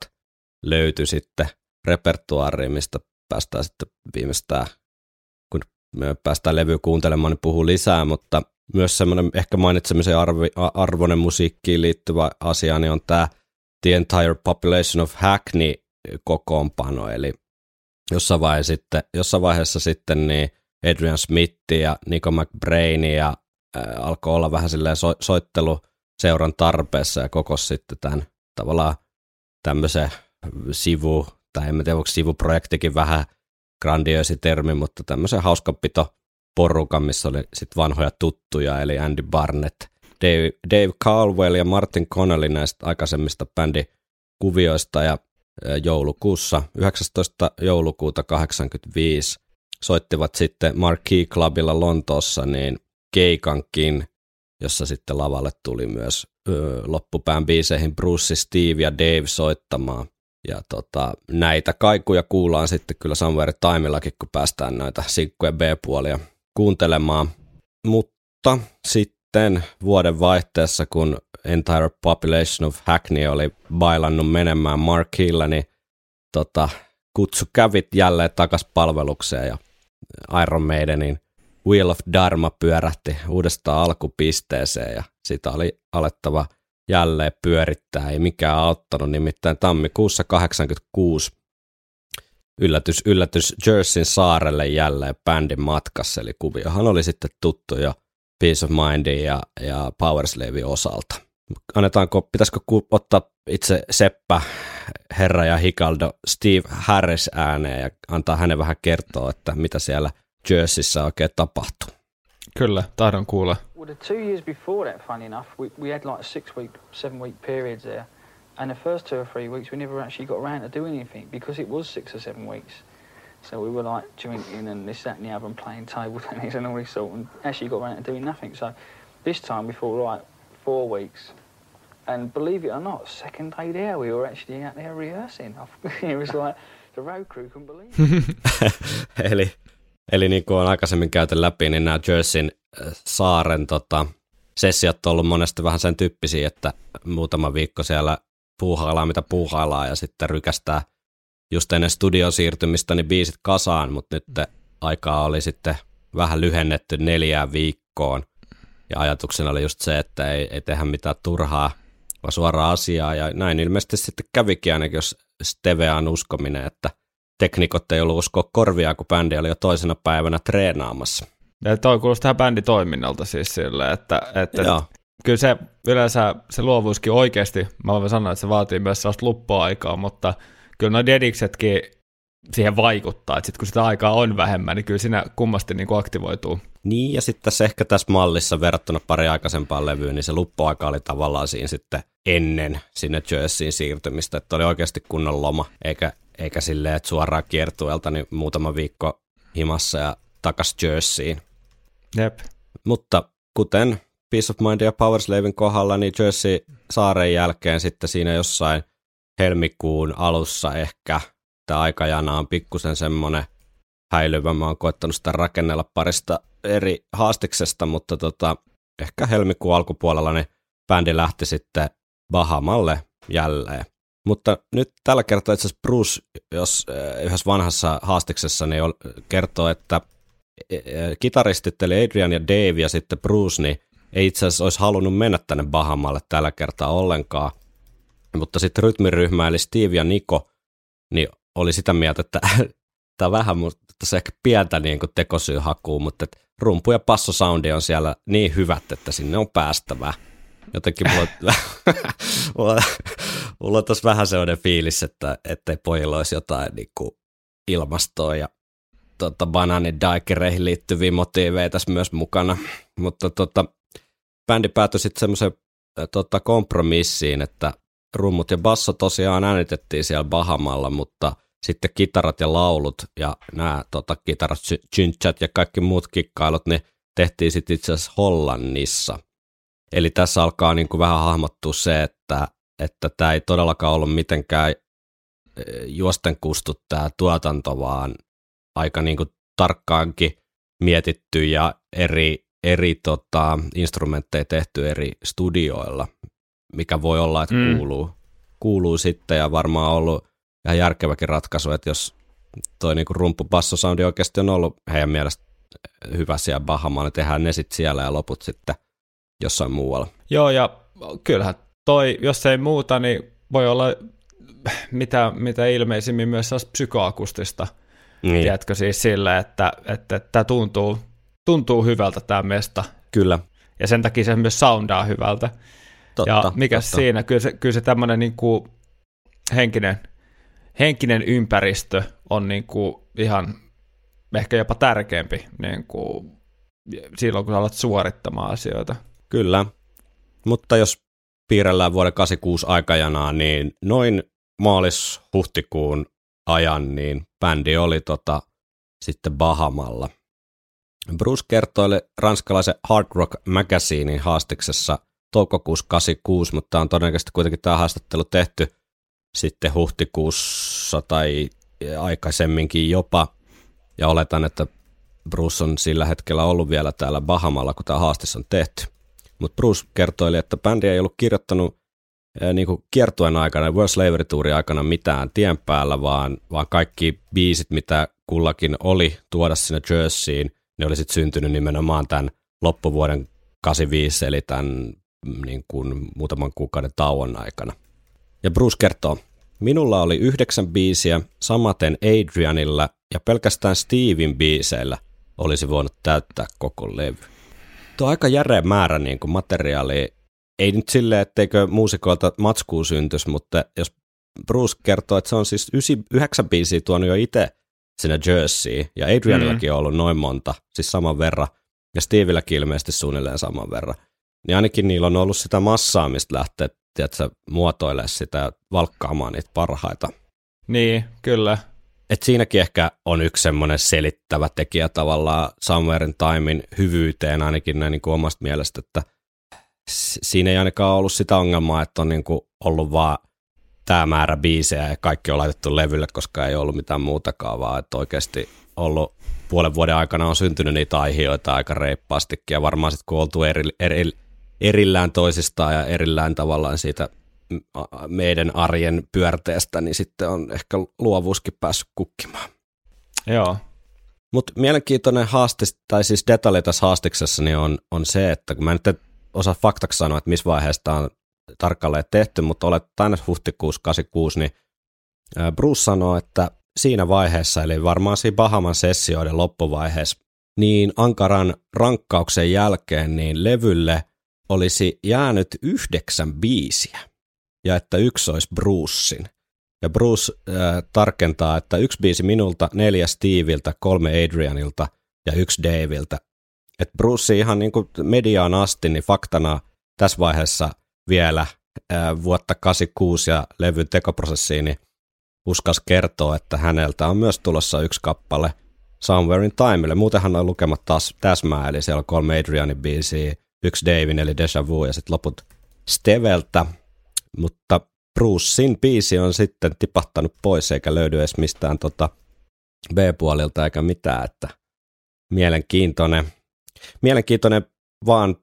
löytyi sitten repertuaariin, mistä päästään sitten viimeistään, kun me päästään levyä kuuntelemaan, niin puhuu lisää, mutta myös semmoinen ehkä mainitsemisen arvi, arvoinen musiikkiin liittyvä asia, niin on tämä The Entire Population of Hackney kokoonpano, eli jossain vaiheessa sitten, jossain vaiheessa sitten niin Adrian Smith ja Nico McBrain ja äh, alkoi olla vähän silleen so, soittelu seuran tarpeessa ja koko sitten tämän tavallaan tämmöisen sivu, tai en tiedä, onko sivuprojektikin vähän grandiösi termi, mutta tämmöisen hauskapito porukan, missä oli sitten vanhoja tuttuja, eli Andy Barnett, Dave, Dave Caldwell ja Martin Connelly näistä aikaisemmista bändikuvioista ja joulukuussa, 19. joulukuuta 85 soittivat sitten Marquee Clubilla Lontoossa niin keikankin, jossa sitten lavalle tuli myös ö, loppupään biiseihin Bruce, Steve ja Dave soittamaan. Ja tota, näitä kaikuja kuullaan sitten kyllä Somewhere Timeillakin, kun päästään näitä sinkkujen B-puolia kuuntelemaan. Mutta sitten vuoden vaihteessa, kun Entire Population of Hackney oli bailannut menemään Mark Hilla, niin tota, kutsu kävit jälleen takas palvelukseen ja Iron Maidenin Wheel of Dharma pyörähti uudestaan alkupisteeseen ja sitä oli alettava jälleen pyörittää, ei mikään auttanut, nimittäin tammikuussa 86 yllätys, yllätys Jerseyn saarelle jälleen bändin matkassa, eli kuviohan oli sitten tuttu jo Peace of Mindin ja, ja Powerslave osalta. Annetaanko, pitäisikö ottaa itse Seppä, Herra ja Hikaldo Steve Harris ääneen ja antaa hänen vähän kertoa, että mitä siellä Jerseyssä oikein tapahtui? Kyllä, tahdon kuulla. Well, the two years before that, funny enough, we, we had like six week, seven week periods there. And the first two or three weeks, we never actually got around to doing anything because it was six or seven weeks. So we were like drinking and this, that, and the other, and playing table tennis and all this sort, and actually got around to doing nothing. So this time we thought, right, four weeks. And believe it or not, second day there, we were actually out there rehearsing. it was like the road crew couldn't believe it. eli, eli niin kuin on aikaisemmin käyty läpi, niin nämä Jerseyn äh, saaren tota, sessiot on ollut monesti vähän sen tyyppisiä, että muutama viikko siellä puuhaillaan mitä puuhaillaan ja sitten rykästää just ennen studion siirtymistä niin biisit kasaan, mutta nyt aikaa oli sitten vähän lyhennetty neljään viikkoon. Ja ajatuksena oli just se, että ei, ei tehdä mitään turhaa, vaan suoraa asiaa. Ja näin ilmeisesti sitten kävikin ainakin, jos Steveaan uskominen, että teknikot ei ollut uskoa korvia, kun bändi oli jo toisena päivänä treenaamassa. Ja toi kuulostaa bänditoiminnalta siis sille, että, että Joo kyllä se yleensä se luovuuskin oikeasti, mä voin sanoa, että se vaatii myös sellaista luppuaikaa, mutta kyllä nuo dediksetkin siihen vaikuttaa, että sitten kun sitä aikaa on vähemmän, niin kyllä siinä kummasti niin kuin aktivoituu. Niin, ja sitten tässä ehkä tässä mallissa verrattuna pari aikaisempaan levyyn, niin se luppuaika oli tavallaan siinä sitten ennen sinne Jerseyin siirtymistä, että oli oikeasti kunnon loma, eikä, eikä silleen, että suoraan kiertuelta niin muutama viikko himassa ja takas Jerseyin. Jep. Mutta kuten Peace of Mind ja Powerslavin kohdalla, niin Jersey saaren jälkeen sitten siinä jossain helmikuun alussa ehkä tämä aikajana on pikkusen semmoinen häilyvä. Mä oon koettanut sitä rakennella parista eri haastiksesta, mutta tota, ehkä helmikuun alkupuolella niin bändi lähti sitten Bahamalle jälleen. Mutta nyt tällä kertaa itse asiassa Bruce, jos äh, yhdessä vanhassa haastiksessa, niin kertoo, että äh, kitaristit eli Adrian ja Dave ja sitten Bruce, niin ei itse asiassa olisi halunnut mennä tänne Bahamalle tällä kertaa ollenkaan. Mutta sitten rytmiryhmä eli Steve ja Niko, niin oli sitä mieltä, että tämä vähän, mutta se ehkä pientä niin kuin tekosyyhakuu, mutta rumpu ja passosoundi on siellä niin hyvät, että sinne on päästävää. Jotenkin mulla, mulla, mulla on tuossa vähän sellainen fiilis, että ettei pojilla olisi jotain niin kuin ilmastoa ja tota, banaanidaikireihin liittyviä motiiveja tässä myös mukana. Mutta tota, bändi päätyi sitten semmoiseen tota, kompromissiin, että rummut ja basso tosiaan äänitettiin siellä Bahamalla, mutta sitten kitarat ja laulut ja nämä tota, kitarat, chynchat ja kaikki muut kikkailut, niin tehtiin sitten itse asiassa Hollannissa. Eli tässä alkaa niin kuin vähän hahmottua se, että että ei todellakaan ollut mitenkään juosten kustu tämä tuotanto, vaan aika niin kuin tarkkaankin mietitty ja eri, eri tota, instrumentteja tehty eri studioilla, mikä voi olla, että mm. kuuluu, kuuluu sitten ja varmaan ollut ihan järkeväkin ratkaisu, että jos toi niinku rumpupassosoundi oikeasti on ollut heidän mielestä hyvä siellä Bahamalla, niin tehdään ne sitten siellä ja loput sitten jossain muualla. Joo, ja kyllähän toi, jos ei muuta, niin voi olla mitä, mitä ilmeisimmin myös psykoakustista. Niin. Tiedätkö siis sille, että, että, että tämä tuntuu, tuntuu hyvältä tämä mesta. Kyllä. Ja sen takia se myös soundaa hyvältä. Totta, ja mikä totta. siinä, kyllä se, kyllä se tämmöinen niin kuin henkinen, henkinen ympäristö on niin kuin ihan ehkä jopa tärkeämpi niin kuin silloin, kun alat suorittamaan asioita. Kyllä, mutta jos piirrellään vuoden 86 aikajanaa, niin noin maalis-huhtikuun ajan, niin bändi oli tota, sitten Bahamalla. Bruce kertoi ranskalaisen Hard Rock Magazinein haastiksessa toukokuussa 86, mutta on todennäköisesti kuitenkin tämä haastattelu tehty sitten huhtikuussa tai aikaisemminkin jopa. Ja oletan, että Bruce on sillä hetkellä ollut vielä täällä Bahamalla, kun tämä haastis on tehty. Mutta Bruce kertoi, että bändi ei ollut kirjoittanut niin kuin kiertuen aikana, World Slavery Tourin aikana mitään tien päällä, vaan, vaan kaikki biisit, mitä kullakin oli tuoda sinne Jerseyin, ne oli sitten syntynyt nimenomaan tämän loppuvuoden 85, eli tämän niin kuin muutaman kuukauden tauon aikana. Ja Bruce kertoo, minulla oli yhdeksän biisiä, samaten Adrianilla ja pelkästään Steven biiseillä olisi voinut täyttää koko levy tuo aika järeä määrä niin kuin materiaalia. Ei nyt silleen, etteikö muusikoilta matskuu syntys, mutta jos Bruce kertoo, että se on siis yhdeksän biisiä tuonut jo itse sinne Jersey, ja Adrianillakin mm. on ollut noin monta, siis saman verran, ja Stevilläkin ilmeisesti suunnilleen saman verran, niin ainakin niillä on ollut sitä massaa, mistä lähtee, tiedätkö, muotoilemaan sitä ja valkkaamaan niitä parhaita. Niin, kyllä. Et siinäkin ehkä on yksi semmoinen selittävä tekijä tavallaan Somewhere in Timein hyvyyteen ainakin näin niin kuin omasta mielestä, että siinä ei ainakaan ollut sitä ongelmaa, että on niin kuin ollut vaan tämä määrä biisejä ja kaikki on laitettu levylle, koska ei ollut mitään muutakaan, vaan että oikeasti ollut puolen vuoden aikana on syntynyt niitä aiheita aika reippaastikin ja varmaan sitten kun oltu eri, eri, erillään toisistaan ja erillään tavallaan siitä meidän arjen pyörteestä, niin sitten on ehkä luovuuskin päässyt kukkimaan. Joo. Mutta mielenkiintoinen haaste, tai siis detalji tässä haastiksessa, niin on, on se, että kun mä nyt en osaa faktaksi sanoa, että missä vaiheessa on tarkalleen tehty, mutta olet tänne huhtikuussa 86, niin Bruce sanoo, että siinä vaiheessa, eli varmaan siinä Bahaman sessioiden loppuvaiheessa, niin ankaran rankkauksen jälkeen, niin levylle olisi jäänyt yhdeksän biisiä ja että yksi olisi Brucein. Ja Bruce äh, tarkentaa, että yksi biisi minulta, neljä Steviltä, kolme Adrianilta ja yksi Daviltä. Et Bruce ihan niin kuin mediaan asti, niin faktana tässä vaiheessa vielä vuotta 86 ja levyn tekoprosessiin, niin uskas kertoa, että häneltä on myös tulossa yksi kappale Somewhere in Timeille. Muutenhan on lukemat taas täsmää, eli siellä on kolme Adrianin biisiä, yksi Davin eli Deja Vu ja sitten loput Steveltä mutta Brucein biisi on sitten tipahtanut pois eikä löydy edes mistään tota B-puolilta eikä mitään, että mielenkiintoinen, mielenkiintoinen vaan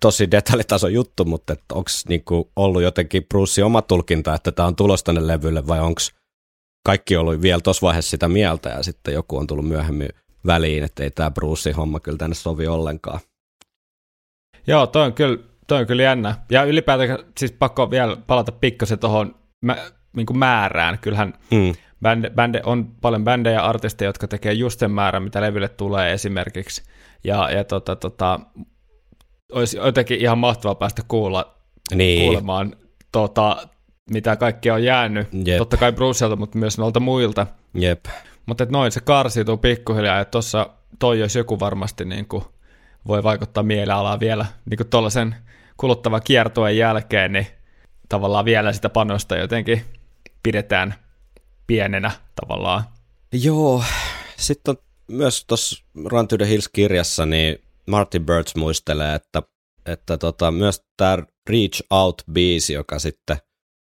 tosi detaljitason juttu, mutta onko niinku ollut jotenkin Bruce oma tulkinta, että tämä on tulos tänne levylle vai onko kaikki ollut vielä tuossa vaiheessa sitä mieltä ja sitten joku on tullut myöhemmin väliin, että ei tämä Bruce homma kyllä tänne sovi ollenkaan. Joo, toi on kyllä, toi on kyllä jännä. Ja ylipäätään siis pakko vielä palata pikkasen tuohon mä, niin määrään. Kyllähän mm. bände, bände, on paljon bändejä ja artisteja, jotka tekee just sen määrän, mitä levylle tulee esimerkiksi. Ja, ja tota, tota, olisi jotenkin ihan mahtavaa päästä kuulla, niin. kuulemaan tota, mitä kaikkea on jäänyt. Jep. Totta kai Brucelta, mutta myös noilta muilta. Jep. Mutta noin se karsiutuu pikkuhiljaa, ja tuossa toi jos joku varmasti niin kuin voi vaikuttaa mielialaa vielä niin kuin tuollaisen kuluttavan kiertoen jälkeen, niin tavallaan vielä sitä panosta jotenkin pidetään pienenä tavallaan. Joo, sitten on myös tuossa Run to the Hills-kirjassa, niin Martin Birds muistelee, että, että tota, myös tämä Reach Out-biisi, joka sitten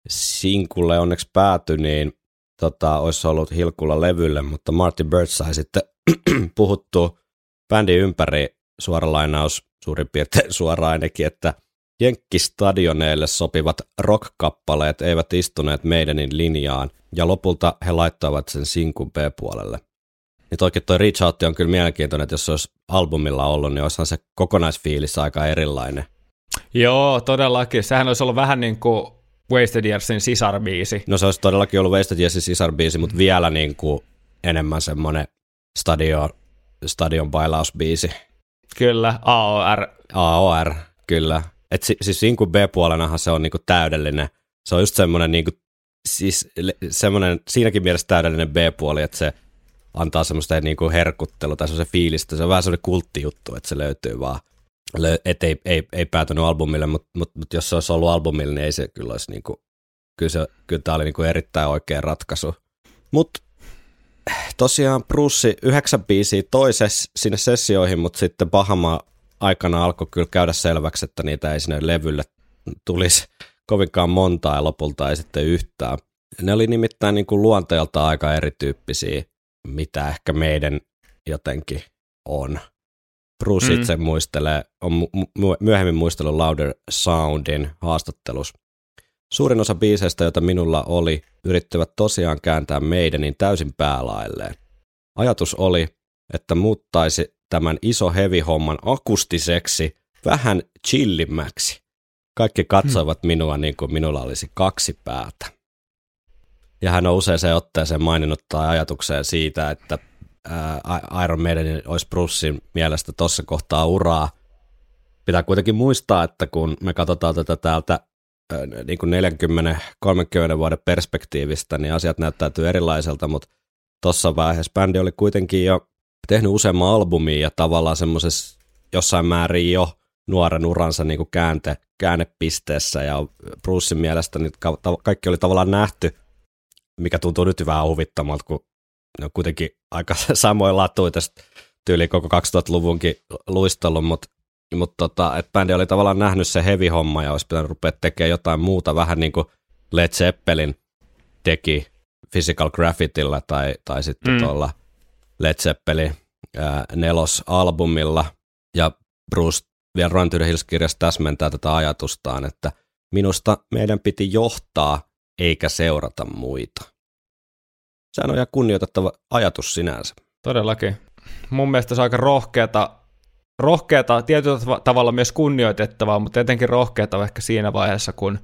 Sinkulle onneksi päätyi, niin tota, olisi ollut Hilkulla levylle, mutta Martin Birds sai sitten puhuttua bändin ympäri suora lainaus suurin piirtein suoraan ainakin, että Jenkkistadioneille sopivat rock-kappaleet eivät istuneet meidänin linjaan, ja lopulta he laittoivat sen sinkun B-puolelle. Niin toikin toi Reach Out on kyllä mielenkiintoinen, että jos se olisi albumilla ollut, niin olisihan se kokonaisfiilis aika erilainen. Joo, todellakin. Sehän olisi ollut vähän niin kuin Wasted Yearsin sisarbiisi. No se olisi todellakin ollut Wasted Yearsin sisarbiisi, mutta vielä niin kuin enemmän semmoinen stadion, stadion bailausbiisi. Kyllä, AOR. AOR, kyllä. Et si, siis Sinku B-puolenahan se on niinku täydellinen. Se on just semmoinen niinku, siis semmoinen siinäkin mielessä täydellinen B-puoli, että se antaa semmoista niinku herkuttelu tai se fiilistä. Se on vähän semmoinen kulttijuttu, että se löytyy vaan. Et ei, ei, ei päätynyt albumille, mutta mut, mut jos se olisi ollut albumille, niin ei se kyllä olisi niinku, kyllä, se, kyllä tämä oli niinku erittäin oikea ratkaisu. Mutta tosiaan Bruce yhdeksän biisiä toisessa sinne sessioihin, mutta sitten Bahama aikana alkoi kyllä käydä selväksi, että niitä ei sinne levylle tulisi kovinkaan montaa ja lopulta ei sitten yhtään. Ne oli nimittäin niin kuin luonteelta aika erityyppisiä, mitä ehkä meidän jotenkin on. Bruce mm. itse muistelee, on myöhemmin muistellut Louder Soundin haastattelussa. Suurin osa biiseistä, joita minulla oli, yrittivät tosiaan kääntää meidänin täysin päälailleen. Ajatus oli, että muuttaisi tämän iso heavy-homman akustiseksi vähän chillimmäksi. Kaikki katsoivat hmm. minua niin kuin minulla olisi kaksi päätä. Ja hän on usein otteeseen maininnut tai ajatukseen siitä, että Iron Maiden olisi Brucein mielestä tuossa kohtaa uraa. Pitää kuitenkin muistaa, että kun me katsotaan tätä täältä niin kuin 40-30 vuoden perspektiivistä, niin asiat näyttäytyy erilaiselta, mutta tuossa vaiheessa bändi oli kuitenkin jo tehnyt useamman albumia ja tavallaan semmoisessa jossain määrin jo nuoren uransa niin kuin käänte, käännepisteessä ja Brucein mielestä niin kaikki oli tavallaan nähty, mikä tuntuu nyt vähän huvittamalta, kun ne on kuitenkin aika samoin latuja tästä tyyli koko 2000-luvunkin luistellut, mutta mutta tota, että bändi oli tavallaan nähnyt se heavy homma ja olisi pitänyt rupea tekemään jotain muuta, vähän niin kuin Led Zeppelin teki Physical Graffitilla tai, tai sitten mm. tuolla Led Zeppelin ää, nelosalbumilla. Ja Bruce vielä Run to the Hills-kirjassa täsmentää tätä ajatustaan, että minusta meidän piti johtaa eikä seurata muita. Sehän on ihan kunnioitettava ajatus sinänsä. Todellakin. Mun mielestä se on aika rohkeata rohkeata, tietyllä tavalla myös kunnioitettavaa, mutta etenkin rohkeata ehkä siinä vaiheessa, kun...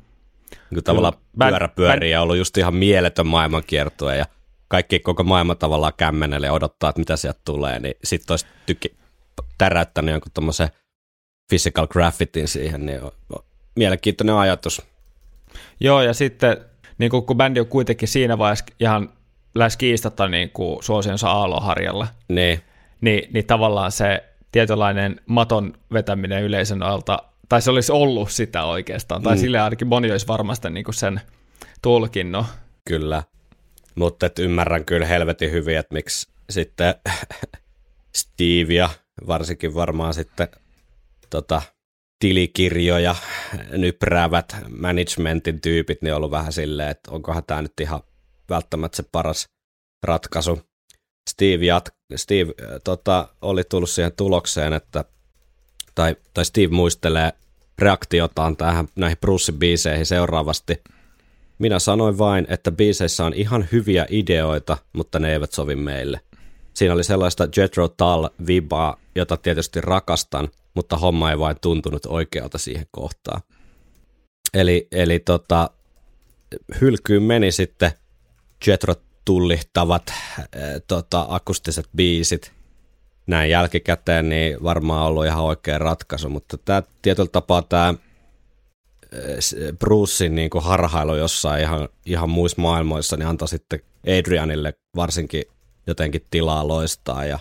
Kun tavallaan pyörä pyörii ja ollut just ihan mieletön maailmankiertue ja kaikki koko maailma tavallaan kämmenelle ja odottaa, että mitä sieltä tulee, niin sitten olisi tyki, täräyttänyt jonkun tuommoisen physical graffitin siihen, niin on, on mielenkiintoinen ajatus. Joo, ja sitten niin kun, kun bändi on kuitenkin siinä vaiheessa ihan lähes kiistatta niin kuin suosionsa aaloharjalla, niin. Niin, niin tavallaan se tietynlainen maton vetäminen yleisön alta, tai se olisi ollut sitä oikeastaan, tai mm. sille ainakin moni olisi varmasti niin kuin sen tulkinnut. Kyllä, mutta ymmärrän kyllä helvetin hyvin, että miksi sitten Steve ja varsinkin varmaan sitten tota, tilikirjoja nypräävät managementin tyypit, niin on ollut vähän silleen, että onkohan tämä nyt ihan välttämättä se paras ratkaisu. Steve, jat, Steve äh, tota, oli tullut siihen tulokseen, että tai, tai Steve muistelee reaktiotaan tähän näihin Brucein biiseihin seuraavasti. Minä sanoin vain, että biiseissä on ihan hyviä ideoita, mutta ne eivät sovi meille. Siinä oli sellaista Jethro Tull vibaa, jota tietysti rakastan, mutta homma ei vain tuntunut oikealta siihen kohtaan. Eli, eli tota, hylkyyn meni sitten Jethro tullihtavat äh, tota, akustiset biisit. Näin jälkikäteen niin varmaan ollut ihan oikea ratkaisu, mutta tämä tietyllä tapaa tämä Brucein niin kuin harhailu jossain ihan, ihan muissa maailmoissa, niin antoi sitten Adrianille varsinkin jotenkin tilaa loistaa ja,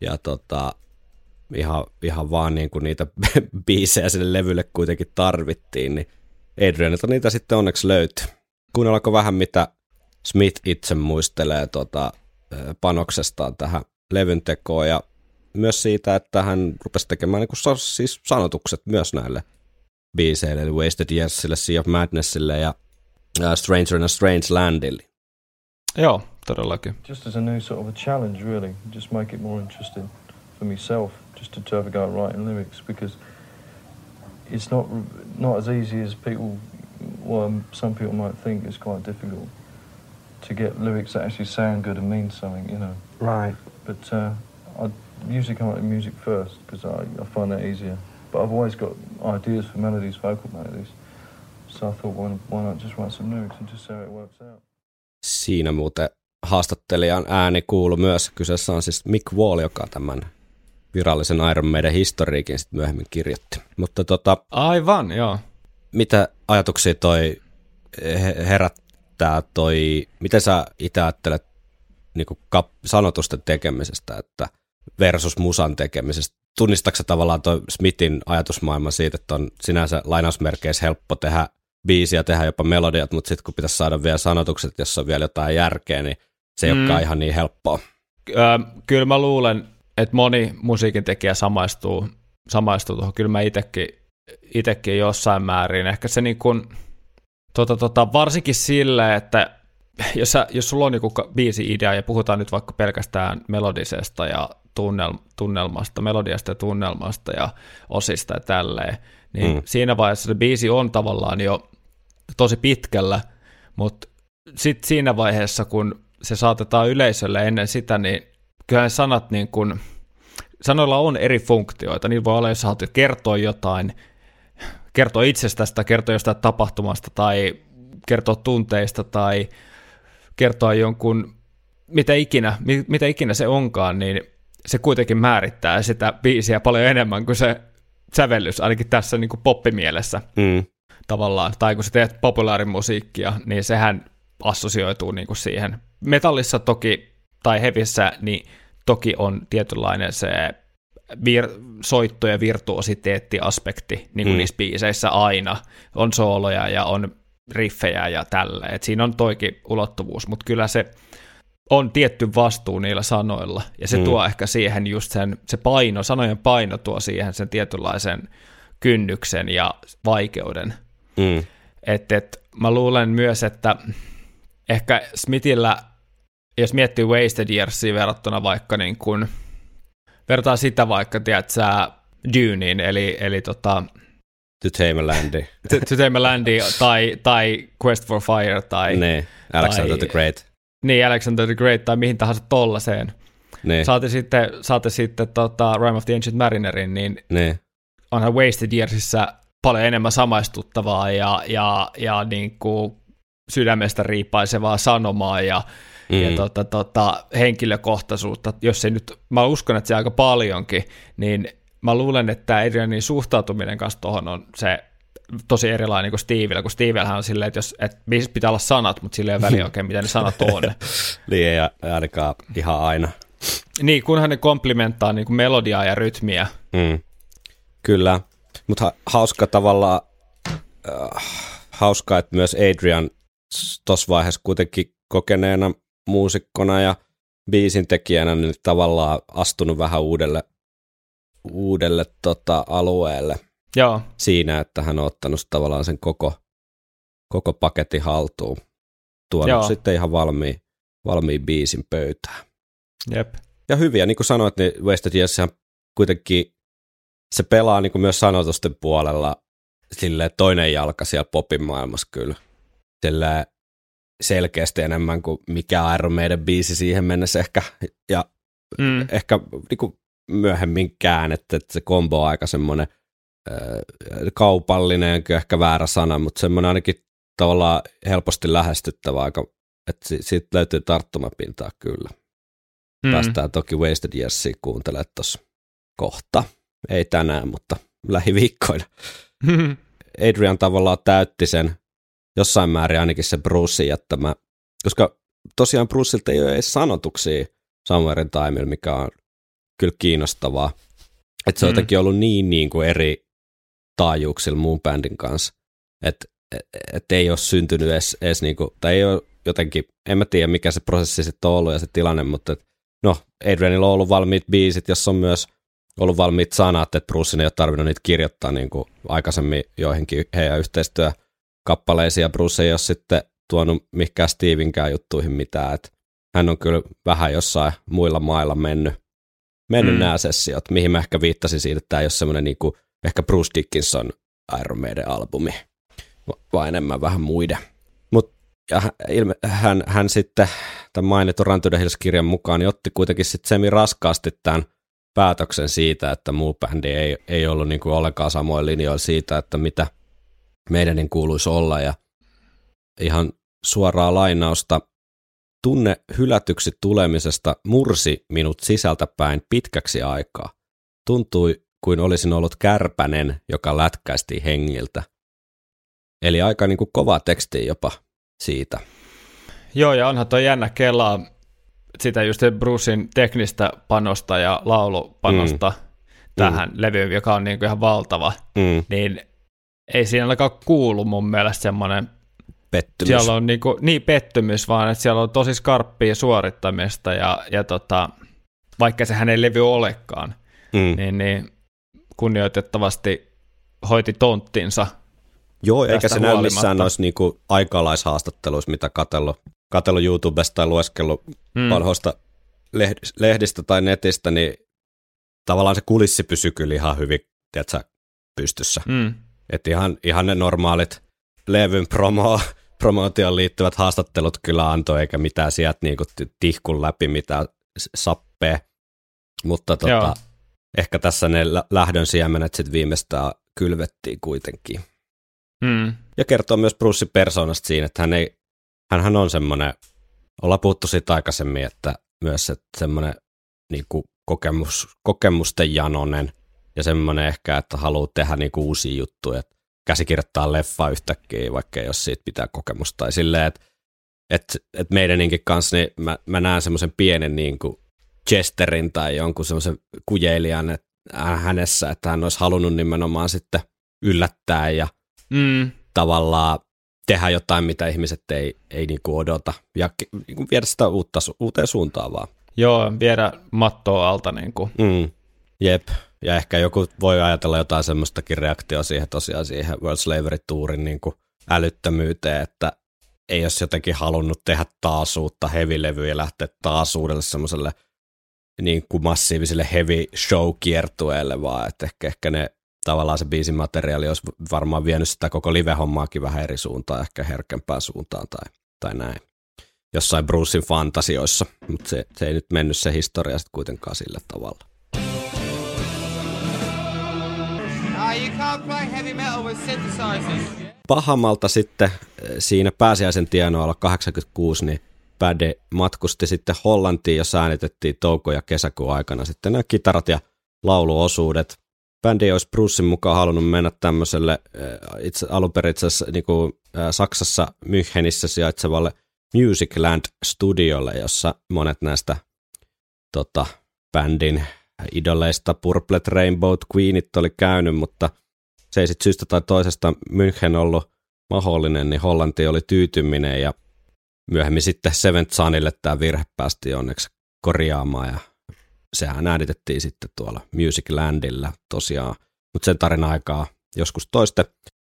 ja tota, ihan, ihan vaan niin kuin niitä biisejä sille levylle kuitenkin tarvittiin, niin Adrianilta niitä sitten onneksi löytyi. Kuunnellaanko vähän, mitä Smith itse muistelee tota, panoksestaan tähän levyn tekoon ja myös siitä, että hän rupesi tekemään niin siis sanotukset myös näille biiseille, eli Wasted Yearsille, Sea of Madnessille ja Stranger in a Strange Landille. Joo, todellakin. Just as a new sort of a challenge, really. Just make it more interesting for myself, just to have a go at writing lyrics, because it's not not as easy as people, well, some people might think. It's quite difficult to get lyrics that actually sound good and mean something, you know. Right. But uh, I usually come up with music first because I, I find that easier. But I've always got ideas for melodies, vocal melodies. So I thought, why, why not just write some lyrics and just see how it works out. Siinä muuten haastattelijan ääni kuulu myös. Kyseessä on siis Mick Wall, joka tämän virallisen Iron Maiden historiikin sitten myöhemmin kirjoitti. Mutta tota, Aivan, joo. Mitä ajatuksia toi herättää toi, miten sä itse ajattelet niin kap- sanotusten tekemisestä, että versus musan tekemisestä? Tunnistatko tavallaan toi Smithin ajatusmaailma siitä, että on sinänsä lainausmerkeissä helppo tehdä biisiä, tehdä jopa melodiat, mutta sitten kun pitäisi saada vielä sanotukset, jossa on vielä jotain järkeä, niin se ei mm. olekaan ihan niin helppoa. Öö, kyllä mä luulen, että moni musiikin tekijä samaistuu, samaistuu tuohon. Kyllä mä itekin, itekin jossain määrin. Ehkä se niin kuin, tota, tota, varsinkin sille, että jos, sä, jos sulla on joku biisi idea ja puhutaan nyt vaikka pelkästään melodisesta ja tunnel, tunnelmasta, melodiasta ja tunnelmasta ja osista ja tälleen, niin mm. siinä vaiheessa se biisi on tavallaan jo tosi pitkällä, mutta sitten siinä vaiheessa, kun se saatetaan yleisölle ennen sitä, niin kyllä ne sanat niin kun, sanoilla on eri funktioita. Niillä voi olla, jos haluat kertoa jotain, kertoa itsestästä, kertoa jostain tapahtumasta tai kertoa tunteista tai kertoa jonkun, mitä ikinä, mitä ikinä se onkaan, niin se kuitenkin määrittää sitä biisiä paljon enemmän kuin se sävellys, ainakin tässä niin kuin poppimielessä mm. tavallaan. Tai kun sä teet populaarimusiikkia, niin sehän assosioituu niin kuin siihen. Metallissa toki, tai hevissä, niin toki on tietynlainen se vir- soitto- ja virtuositeettiaspekti niin kuin mm. niissä biiseissä aina. On sooloja ja on riffejä ja tällä. Et siinä on toikin ulottuvuus, mutta kyllä se on tietty vastuu niillä sanoilla, ja se mm. tuo ehkä siihen just sen, se paino, sanojen paino tuo siihen sen tietynlaisen kynnyksen ja vaikeuden. Mm. Et, et, mä luulen myös, että ehkä Smithillä, jos miettii Wasted Yearsia verrattuna vaikka niin kuin, vertaa sitä vaikka, tiedät sä, Duneen, eli, eli tota, To Tame a Landy. to, to Tame a Landy, tai, tai Quest for Fire, tai... Ne, Alexander tai, the Great. Niin, Alexander the Great, tai mihin tahansa tollaseen. Ne. Saate sitten, saate sitten tota, Rime of the Ancient Marinerin, niin ne. onhan Wasted Yearsissä paljon enemmän samaistuttavaa ja, ja, ja niin kuin sydämestä riippaisevaa sanomaa ja, mm. ja tota, tota, henkilökohtaisuutta, jos se nyt, mä uskon, että se aika paljonkin, niin mä luulen, että Adrianin suhtautuminen kanssa tuohon on se tosi erilainen kuin Stevellä, kun Stevellähän on silleen, että, jos, että pitää olla sanat, mutta sillä ei ole väliä oikein, mitä ne sanat on. niin ei ainakaan ihan aina. Niin, kunhan ne komplimenttaa niin kuin melodiaa ja rytmiä. Mm. Kyllä, mutta hauska tavalla, äh, hauska, että myös Adrian tuossa vaiheessa kuitenkin kokeneena muusikkona ja biisin tekijänä niin tavallaan astunut vähän uudelle, uudelle tota, alueelle Joo. siinä, että hän on ottanut tavallaan sen koko, koko paketin haltuun. Tuonut Joo. sitten ihan valmiin, valmiin biisin pöytään. Jep. Ja hyviä, niin kuin sanoit, niin Wasted Yes kuitenkin se pelaa niin kuin myös sanotusten puolella sille toinen jalka siellä popin maailmassa kyllä. Sille selkeästi enemmän kuin mikä Iron Maiden biisi siihen mennessä ehkä. Ja mm. ehkä niin kuin myöhemmin käännetty, että se kombo on aika semmoinen äh, kaupallinen, ehkä väärä sana, mutta semmoinen ainakin tavallaan helposti lähestyttävä aika, että siitä löytyy tarttumapintaa kyllä. Mm. Päästään toki Wasted Yearsia kuuntelemaan tuossa kohta. Ei tänään, mutta lähiviikkoina. Adrian tavallaan täytti sen jossain määrin ainakin se Brucein jättämä, koska tosiaan Bruceilta ei ole edes sanotuksia Summerin Timeilla, mikä on kyllä kiinnostavaa. Että se on mm. jotenkin ollut niin, niin kuin eri taajuuksilla muun bändin kanssa, että et, et ei ole syntynyt edes, edes niin kuin, tai ei ole jotenkin, en mä tiedä mikä se prosessi sitten on ollut ja se tilanne, mutta et, no Adrianilla on ollut valmiit biisit, jossa on myös ollut valmiit sanat, että Brucein ei ole tarvinnut niitä kirjoittaa niin kuin aikaisemmin joihinkin heidän yhteistyökappaleisiin, ja Bruce ei ole sitten tuonut mikään Stevenkään juttuihin mitään, että hän on kyllä vähän jossain muilla mailla mennyt, mennyt mm. nämä sessiot, mihin mä ehkä viittasin siitä, että tämä ei ole semmoinen niin kuin, ehkä Bruce Dickinson Iron Maiden albumi, vaan enemmän vähän muiden. Mutta hän, hän, hän sitten tämän mainitun the Hills-kirjan mukaan niin otti kuitenkin sitten semi raskaasti tämän päätöksen siitä, että muu bändi ei, ei ollut niin kuin ollenkaan samoin linjoilla siitä, että mitä meidän niin kuuluisi olla ja ihan suoraa lainausta tunne hylätyksi tulemisesta mursi minut sisältäpäin pitkäksi aikaa. Tuntui kuin olisin ollut kärpänen, joka lätkäisti hengiltä. Eli aika niin kuin kova teksti jopa siitä. Joo, ja onhan toi jännä kelaa sitä just Brucein teknistä panosta ja laulupanosta mm. tähän mm. levyyn, joka on niin kuin ihan valtava, mm. niin ei siinä ainakaan kuulu mun mielestä semmoinen pettymys. Siellä on niin, kuin, niin pettymys, vaan että siellä on tosi skarppia suorittamista ja, ja tota, vaikka se hänen levy olekaan, mm. niin, niin kunnioitettavasti hoiti tonttinsa. Joo, eikä se näy missään noissa niinku aikalaishaastatteluissa, mitä katsellut katsellut YouTubesta tai lueskellut mm. vanhoista lehdistä tai netistä, niin tavallaan se kulissi pysyy kyllä ihan hyvin, tiedätkö, pystyssä. Mm. Että ihan, ihan ne normaalit levyn promo, promootioon liittyvät haastattelut kyllä antoi, eikä mitään sieltä niinku tihkun läpi mitään sappee. Mutta tota, ehkä tässä ne lähdön siemenet sitten viimeistään kylvettiin kuitenkin. Mm. Ja kertoo myös Bruce persoonasta siinä, että hän ei hänhän on semmoinen, ollaan puhuttu siitä aikaisemmin, että myös että semmoinen niin kuin kokemus, kokemusten janonen ja semmoinen ehkä, että haluaa tehdä niin kuin uusia juttuja, että käsikirjoittaa leffa yhtäkkiä, vaikka jos siitä pitää kokemusta. Tai silleen, että, että, että meidänkin kanssa niin mä, mä näen semmoisen pienen niin kuin Chesterin tai jonkun semmoisen kujeilijan että hänessä, että hän olisi halunnut nimenomaan sitten yllättää ja mm. tavallaan tehdä jotain, mitä ihmiset ei, ei niin kuin odota ja niin kuin viedä sitä uutta, uuteen suuntaan vaan. Joo, viedä mattoa alta. Niin kuin. Mm, jep, ja ehkä joku voi ajatella jotain semmoistakin reaktioa siihen tosiaan siihen World Slavery Tourin niin kuin älyttömyyteen, että ei olisi jotenkin halunnut tehdä taas uutta hevilevyä ja lähteä taas uudelle semmoiselle niin kuin massiiviselle heavy show-kiertueelle, vaan että ehkä, ehkä ne tavallaan se biisin materiaali olisi varmaan vienyt sitä koko live-hommaakin vähän eri suuntaan, ehkä herkempään suuntaan tai, tai näin. Jossain Brucein fantasioissa, mutta se, se ei nyt mennyt se historia sitten kuitenkaan sillä tavalla. Pahamalta sitten eh, siinä pääsiäisen tienoilla 86, niin Päde matkusti sitten Hollantiin, jossa äänitettiin touko- ja kesäkuun aikana sitten nämä kitarat ja lauluosuudet. Bändi olisi Brucein mukaan halunnut mennä tämmöiselle äh, itse alun perin itse asiassa, niin kuin, äh, Saksassa Münchenissä sijaitsevalle Musicland Studiolle, jossa monet näistä tota, bändin idoleista Purplet Rainbow Queenit oli käynyt, mutta se ei sitten syystä tai toisesta München ollut mahdollinen, niin Hollanti oli tyytyminen ja myöhemmin sitten Seventh Sunille tämä virhe päästi onneksi korjaamaan ja sehän äänitettiin sitten tuolla Music Landilla tosiaan, mutta sen tarina aikaa joskus toiste.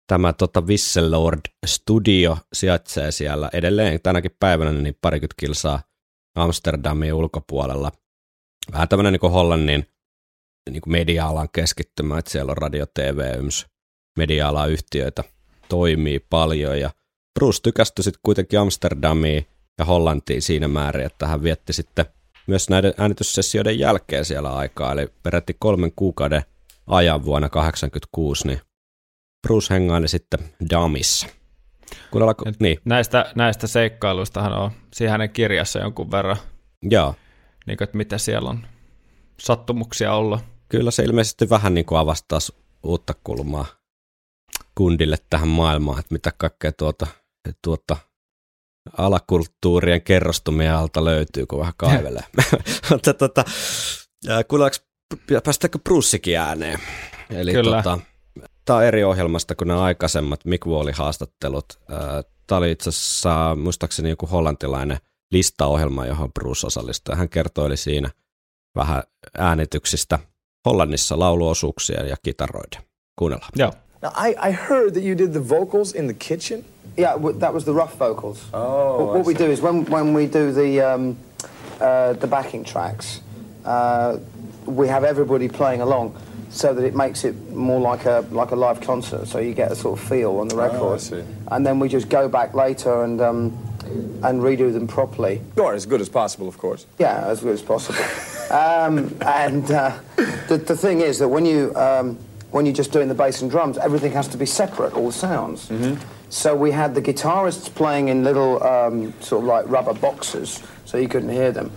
Tämä tota Visselord Studio sijaitsee siellä edelleen tänäkin päivänä niin parikymmentä kilsaa Amsterdamin ulkopuolella. Vähän tämmöinen niin Hollannin niin kuin media-alan keskittymä, että siellä on radio, TV, yms, media-alan yhtiöitä toimii paljon ja Bruce tykästyi sitten kuitenkin Amsterdamiin ja Hollantiin siinä määrin, että hän vietti sitten myös näiden äänityssessioiden jälkeen siellä aikaa, eli peräti kolmen kuukauden ajan vuonna 1986, niin Bruce hengaili sitten Damissa. Kuunnella, niin. näistä, näistä seikkailuistahan on siinä hänen kirjassa jonkun verran, Joo. Niin kuin, että mitä siellä on sattumuksia olla. Kyllä se ilmeisesti vähän niin kuin avastaa uutta kulmaa kundille tähän maailmaan, että mitä kaikkea tuota, tuota alakulttuurien kerrostumia alta löytyy, kun vähän kaivelee. Mutta tota, päästäänkö Brussikin ääneen? Eli Kyllä. Tota, tämä on eri ohjelmasta kuin nämä aikaisemmat Mick Wallin haastattelut. Tämä oli itse asiassa muistaakseni joku hollantilainen listaohjelma, johon Bruce osallistui. Hän kertoi siinä vähän äänityksistä Hollannissa lauluosuuksia ja kitaroiden. Kuunnellaan. Joo. Now, I, I heard that you did the vocals in the kitchen. Yeah, that was the rough vocals. Oh. What, what we do is when, when we do the, um, uh, the backing tracks, uh, we have everybody playing along so that it makes it more like a like a live concert. So you get a sort of feel on the record. Oh, I see. And then we just go back later and um, and redo them properly. Or as good as possible, of course. Yeah, as good as possible. um, and uh, the, the thing is that when you um, when you're just doing the bass and drums, everything has to be separate, all the sounds. Mm-hmm. So we had the guitarists playing in little um, sort of like rubber boxes, so you couldn't hear them.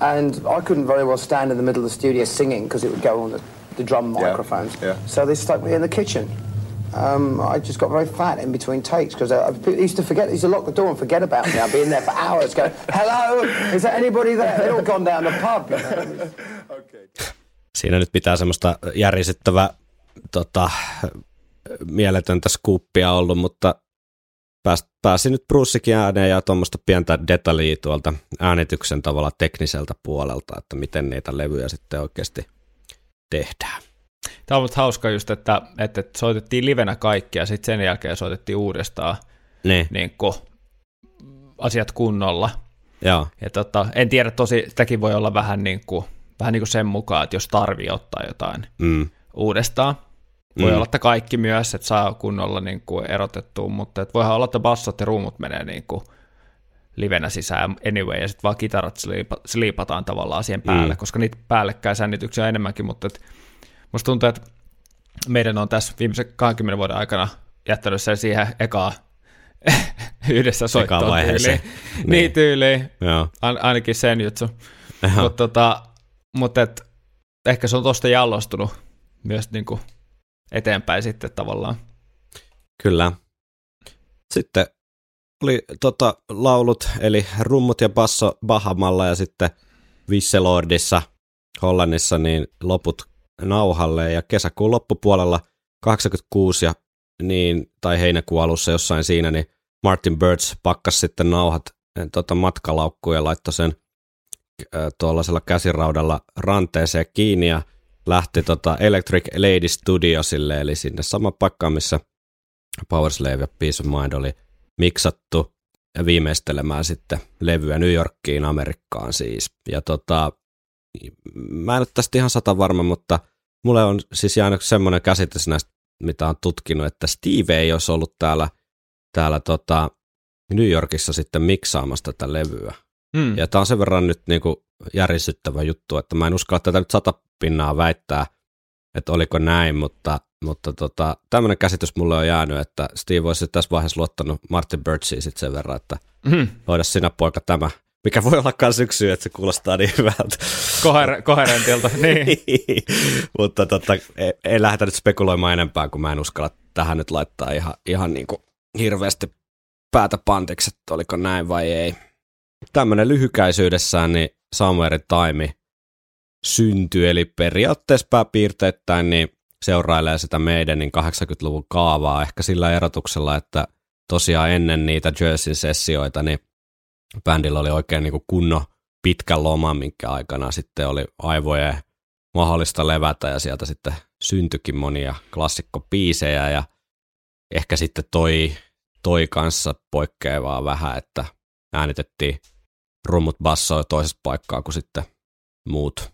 And I couldn't very well stand in the middle of the studio singing because it would go on the, the drum microphones. Yeah. So they stuck me in the kitchen. Um, I just got very fat in between takes because I, I, used to forget, used to lock the door and forget about me. I'd be in there for hours going, hello, is there anybody there? They'd all gone down the pub. You know? okay. Siinä nyt pitää semmoista järisyttävää tota, mieletöntä skuuppia ollut, mutta pääs, pääsi nyt Brussikin ääneen ja tuommoista pientä detaljia tuolta äänityksen tavalla tekniseltä puolelta, että miten niitä levyjä sitten oikeasti tehdään. Tämä on ollut hauska just, että, että soitettiin livenä kaikki ja sitten sen jälkeen soitettiin uudestaan ne. niin kuin, asiat kunnolla. Joo. Ja tota, en tiedä, tosi, sitäkin voi olla vähän, niin kuin, vähän niin kuin sen mukaan, että jos tarvii ottaa jotain mm. uudestaan. Voi mm. olla, että kaikki myös, että saa kunnolla niin kuin erotettua, mutta että voihan olla, että bassot ja ruumut menee niin kuin livenä sisään anyway, ja sitten vaan kitarat sliipataan tavallaan siihen päälle, mm. koska niitä päällekkäin sännityksiä on enemmänkin, mutta et, musta tuntuu, että meidän on tässä viimeisen 20 vuoden aikana jättänyt sen siihen ekaa yhdessä soittoon tyyliin. Niin, niin tyyliin. An- ainakin sen juttu. Mutta tota, mut et, ehkä se on tosta jalostunut myös niin kuin eteenpäin sitten tavallaan. Kyllä. Sitten oli tota, laulut, eli rummut ja basso Bahamalla ja sitten Visselordissa Hollannissa, niin loput nauhalle ja kesäkuun loppupuolella 86 ja niin, tai heinäkuun alussa jossain siinä, niin Martin Birds pakkas sitten nauhat tota, matkalaukkuun ja laittoi sen tuollaisella käsiraudalla ranteeseen kiinni ja lähti tota Electric Lady Studiosille, eli sinne sama paikkaan, missä Powerslave ja Peace of Mind oli miksattu ja viimeistelemään sitten levyä New Yorkiin, Amerikkaan siis. Ja tota, mä en ole tästä ihan sata varma, mutta mulle on siis jäänyt semmoinen käsitys näistä, mitä on tutkinut, että Steve ei olisi ollut täällä, täällä tota New Yorkissa sitten miksaamassa tätä levyä. Mm. Ja tämä on sen verran nyt niinku järisyttävä juttu, että mä en uskalla tätä nyt sata pinnaa väittää, että oliko näin, mutta, mutta tota, tämmöinen käsitys mulle on jäänyt, että Steve olisi tässä vaiheessa luottanut Martin Birchiin sitten sen verran, että mm. hoida sinä poika tämä, mikä voi olla myös yksi syy, että se kuulostaa niin hyvältä. Koher- koherentilta, niin. mutta tota, ei, ei lähdetä nyt spekuloimaan enempää, kun mä en uskalla tähän nyt laittaa ihan, ihan niin kuin hirveästi päätä pantiksi, että oliko näin vai ei. Tämmöinen lyhykäisyydessään, niin Somewhere Time syntyi, eli periaatteessa pääpiirteittäin niin seurailee sitä meidän niin 80-luvun kaavaa, ehkä sillä erotuksella, että tosiaan ennen niitä Jerseyn sessioita, niin bändillä oli oikein niin kuin kunno pitkä loma, minkä aikana sitten oli aivojen mahdollista levätä ja sieltä sitten syntyikin monia klassikkopiisejä ja ehkä sitten toi, toi kanssa poikkeavaa vähän, että äänitettiin rummut bassoja toisessa paikkaa kuin sitten muut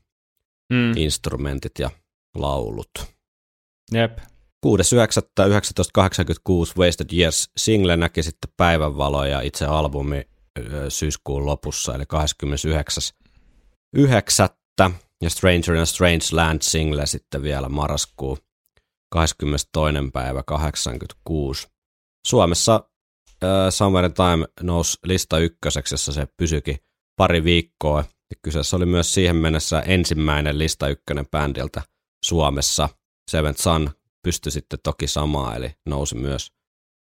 mm. instrumentit ja laulut. Jep. 6.9.1986 Wasted Years single näki sitten päivänvaloa ja itse albumi syyskuun lopussa, eli 29.9. ja Stranger in a Strange Land single sitten vielä marraskuu 22. päivä 86. Suomessa äh, Summer Time nousi lista ykköseksi, jossa se pysyikin pari viikkoa. Ja kyseessä oli myös siihen mennessä ensimmäinen lista ykkönen bändiltä Suomessa. Seventh Sun pystyi sitten toki samaa, eli nousi myös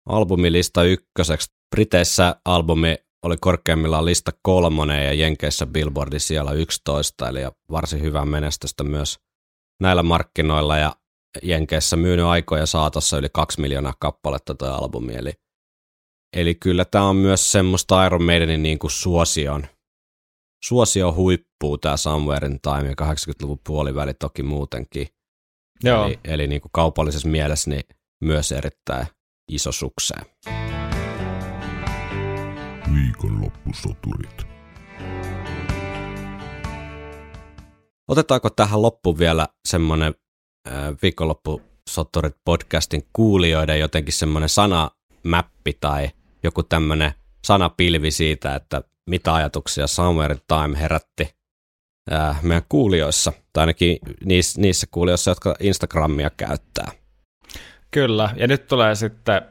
albumilista ykköseksi. Briteissä albumi oli korkeimmillaan lista kolmonen ja Jenkeissä Billboardin siellä 11, eli varsin hyvää menestystä myös näillä markkinoilla ja Jenkeissä myynyt aikoja saatossa yli kaksi miljoonaa kappaletta tuo albumi, eli, eli kyllä tämä on myös semmoista Iron Maidenin niin kuin suosion, suosio huippuu tämä Somewhere in Time ja 80-luvun puoliväli toki muutenkin. Joo. Eli, eli niin kuin kaupallisessa mielessä niin myös erittäin iso sukseen. Viikonloppusoturit. Otetaanko tähän loppuun vielä semmoinen äh, viikonloppusoturit podcastin kuulijoiden jotenkin semmoinen sanamäppi tai joku tämmöinen sanapilvi siitä, että mitä ajatuksia Summer Time herätti äh, meidän kuulijoissa, tai ainakin niissä, niissä kuulijoissa, jotka Instagramia käyttää. Kyllä, ja nyt tulee sitten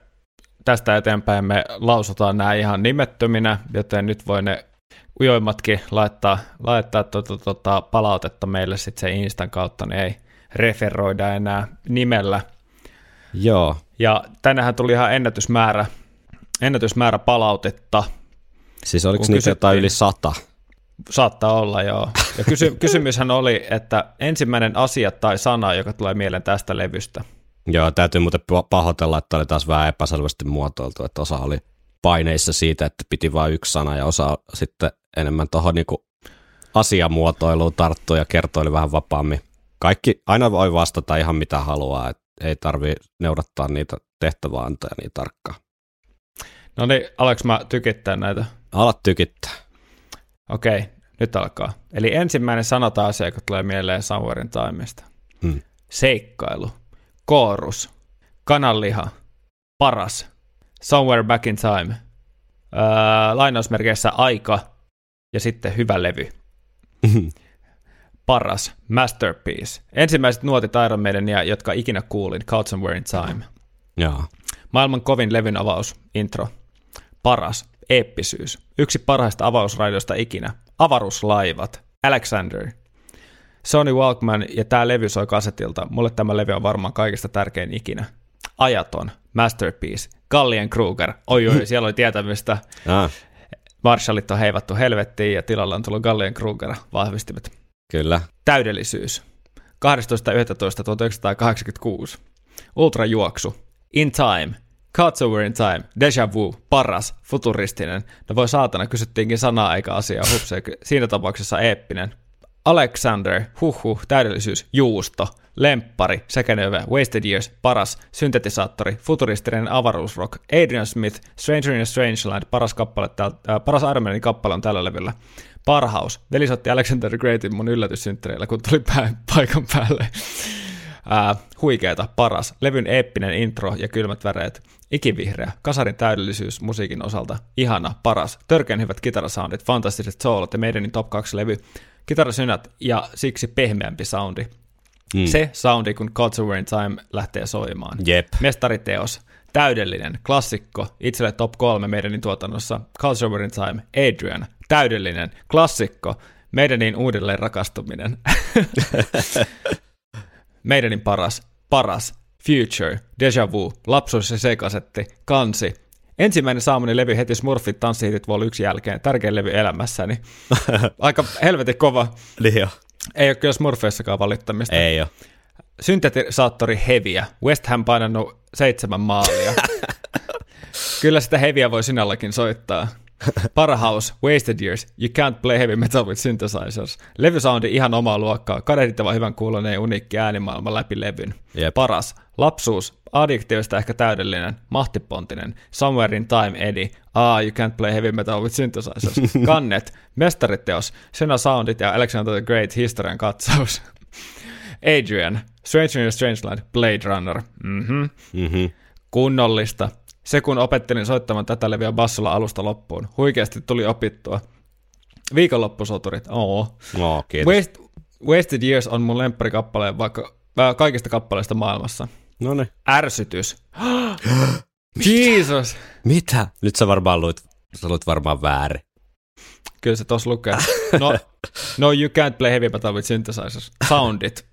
tästä eteenpäin me lausutaan nämä ihan nimettöminä, joten nyt voi ne ujoimmatkin laittaa, laittaa tuota, tuota, palautetta meille sitten se Instan kautta, niin ei referoida enää nimellä. Joo. Ja tänähän tuli ihan ennätysmäärä, ennätysmäärä palautetta. Siis oliko niitä jotain kysyttiin- yli sata? Saattaa olla, joo. Ja kysy- kysymyshän oli, että ensimmäinen asia tai sana, joka tulee mieleen tästä levystä. Joo, täytyy muuten pa- pahoitella, että oli taas vähän epäselvästi muotoiltu, että osa oli paineissa siitä, että piti vain yksi sana ja osa sitten enemmän tuohon niinku asiamuotoiluun tarttua ja kertoili vähän vapaammin. Kaikki, aina voi vastata ihan mitä haluaa, että ei tarvi noudattaa niitä tehtäväantoja niin tarkkaan. No niin, alaks mä tykittää näitä? Ala tykittää. Okei, nyt alkaa. Eli ensimmäinen sana tai asia, joka tulee mieleen Sauerin taimesta. Hmm. Seikkailu, koorus, kananliha, paras, somewhere back in time, öö, lainausmerkeissä aika ja sitten hyvä levy. Paras, masterpiece. Ensimmäiset nuotit Iron Maidenia, jotka ikinä kuulin, Caught Somewhere in Time. Joo. Maailman kovin levyn avaus, intro. Paras, eeppisyys. Yksi parhaista avausraidoista ikinä. Avaruuslaivat, Alexander. Sony Walkman ja tämä levy soi kasetilta. Mulle tämä levy on varmaan kaikista tärkein ikinä. Ajaton, Masterpiece, Gallien Kruger. Oi oi, siellä oli tietämystä. Ah, Marshallit on heivattu helvettiin ja tilalla on tullut Gallien Kruger vahvistimet. kyllä. Täydellisyys. 12.11.1986. Ultrajuoksu. In Time. Cuts Over in Time. Deja Vu. Paras. Futuristinen. No voi saatana, kysyttiinkin sanaa eikä asiaa. Hups, siinä tapauksessa eeppinen. Alexander. Huhhuh. Täydellisyys. Juusto. Lemppari. Öve. Wasted Years. Paras. Syntetisaattori. Futuristinen avaruusrock. Adrian Smith. Stranger in a Strangeland. Paras, kappale, äh, paras Iron Manin kappale on tällä levyllä. Parhaus. Veli soitti Alexander Greatin mun yllätyssynttäreillä, kun tuli pää, paikan päälle. Ää, huikeeta, paras. Levyn eeppinen intro ja kylmät väreet. Ikivihreä, kasarin täydellisyys musiikin osalta. Ihana, paras. Törkeän hyvät kitarasoundit, fantastiset soolot ja meidänin top 2 levy. Kitarasynät ja siksi pehmeämpi soundi. Mm. Se soundi, kun Culture in Time lähtee soimaan. Jep. Mestariteos, täydellinen, klassikko, itselle top kolme meidänin tuotannossa, Culture in Time, Adrian, täydellinen, klassikko, meidänin uudelleen rakastuminen. meidänin paras, paras, Future, Deja Vu, Lapsuus ja sekasetti, Kansi, Ensimmäinen saamani levy heti Smurfit tanssihitit Vol 1 jälkeen, tärkein levy elämässäni. Aika helvetin kova. Niin jo. Ei ole kyllä Smurfeissakaan valittamista. Ei ole. Syntetisaattori heviä. West Ham painanut seitsemän maalia. Kyllä sitä heviä voi sinälläkin soittaa. Parahaus, Wasted Years, You Can't Play Heavy Metal with Synthesizers. Levysoundi ihan omaa luokkaa, kadehdittava hyvän kuulonen ja uniikki äänimaailma läpi levyn. Jep. Paras, lapsuus, addiktioista ehkä täydellinen, mahtipontinen, Somewhere in Time Eddie, Ah, You Can't Play Heavy Metal with Synthesizers. Kannet, mestariteos, Sena Soundit ja Alexander the Great historian katsaus. Adrian, Stranger in Strangeland, Blade Runner. Mhm. Mm-hmm. Kunnollista. Se kun opettelin soittamaan tätä leviä bassolla alusta loppuun. Huikeasti tuli opittua. Viikonloppusoturit. Oo. No, kiitos. Waste, Wasted Years on mun lempparikappale vaikka äh, kaikista kappaleista maailmassa. No niin. Ärsytys. Jesus. Mitä? Nyt sä varmaan luit, sä luit varmaan väärin. Kyllä se tos lukee. No, no you can't play heavy metal with synthesizers. Soundit.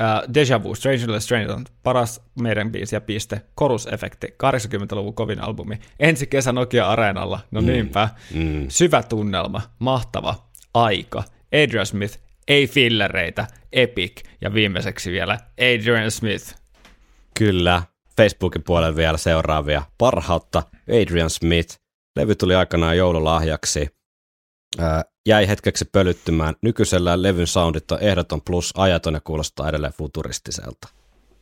Uh, Deja Vu, Strangely Strange on paras meidän biisi ja piste. Korusefekti, 80-luvun kovin albumi. Ensi kesä Nokia Areenalla, no niinpä. Mm. Syvä tunnelma, mahtava, aika. Adrian Smith, ei fillereitä, epic. Ja viimeiseksi vielä Adrian Smith. Kyllä. Facebookin puolella vielä seuraavia. Parhautta Adrian Smith. Levy tuli aikanaan joululahjaksi. Ää, jäi hetkeksi pölyttymään. Nykyisellään levyn soundit on ehdoton plus ajaton ja kuulostaa edelleen futuristiselta.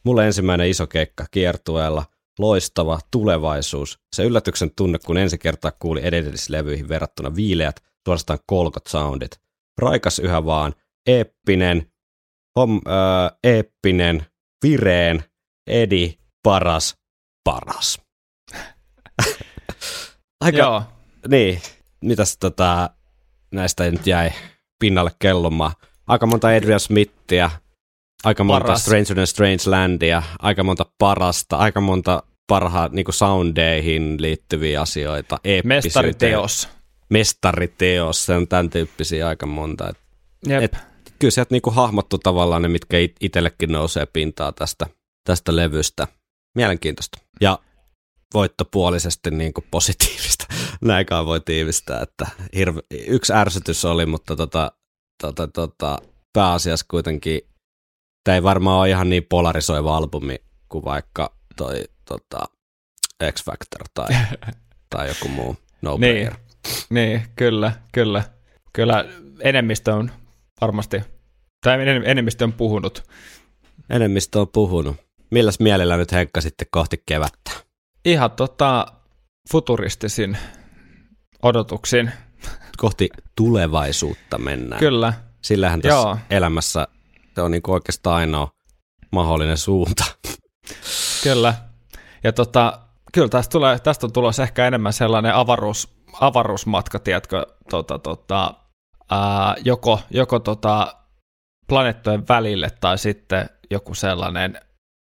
Mulle ensimmäinen iso keikka kiertueella. Loistava tulevaisuus. Se yllätyksen tunne, kun ensi kertaa kuuli edellislevyihin verrattuna viileät, suorastaan kolkot soundit. Raikas yhä vaan. Eeppinen. Hom, ää, eeppinen. Vireen. Edi. Paras. Paras. Aika, Joo, niin, mitäs tota, näistä nyt jäi pinnalle kellomaan? Aika monta Adrian Smithia, aika monta Paras. Stranger than Strange Landia, aika monta parasta, aika monta parhaat niin soundeihin liittyviä asioita, mestariteos. Mestariteos, se on tämän tyyppisiä aika monta. Et, Jep. Et- kyllä sieltä niin hahmottu tavallaan ne, mitkä it- itsellekin nousee pintaa tästä, tästä levystä. Mielenkiintoista. Ja voittopuolisesti niin kuin positiivista. Näinkään voi tiivistää, että hirve, yksi ärsytys oli, mutta tota, tota, tota, pääasiassa kuitenkin tämä ei varmaan ole ihan niin polarisoiva albumi kuin vaikka toi tota, X Factor tai, tai joku muu no Niin. Niin, kyllä, kyllä. Kyllä enemmistö on varmasti, tai enem- enemmistö on puhunut. Enemmistö on puhunut. Milläs mielellä nyt Henkka sitten kohti kevättä? Ihan tota futuristisin odotuksin. Kohti tulevaisuutta mennään. Kyllä, Sillähän tässä Joo. elämässä se on niin oikeastaan ainoa mahdollinen suunta. kyllä. Ja tota, kyllä tästä, tulee, tästä on tulossa ehkä enemmän sellainen avaruus, avaruusmatka, tiedätkö, tota, tota, ää, joko, joko tota, planeettojen välille tai sitten joku sellainen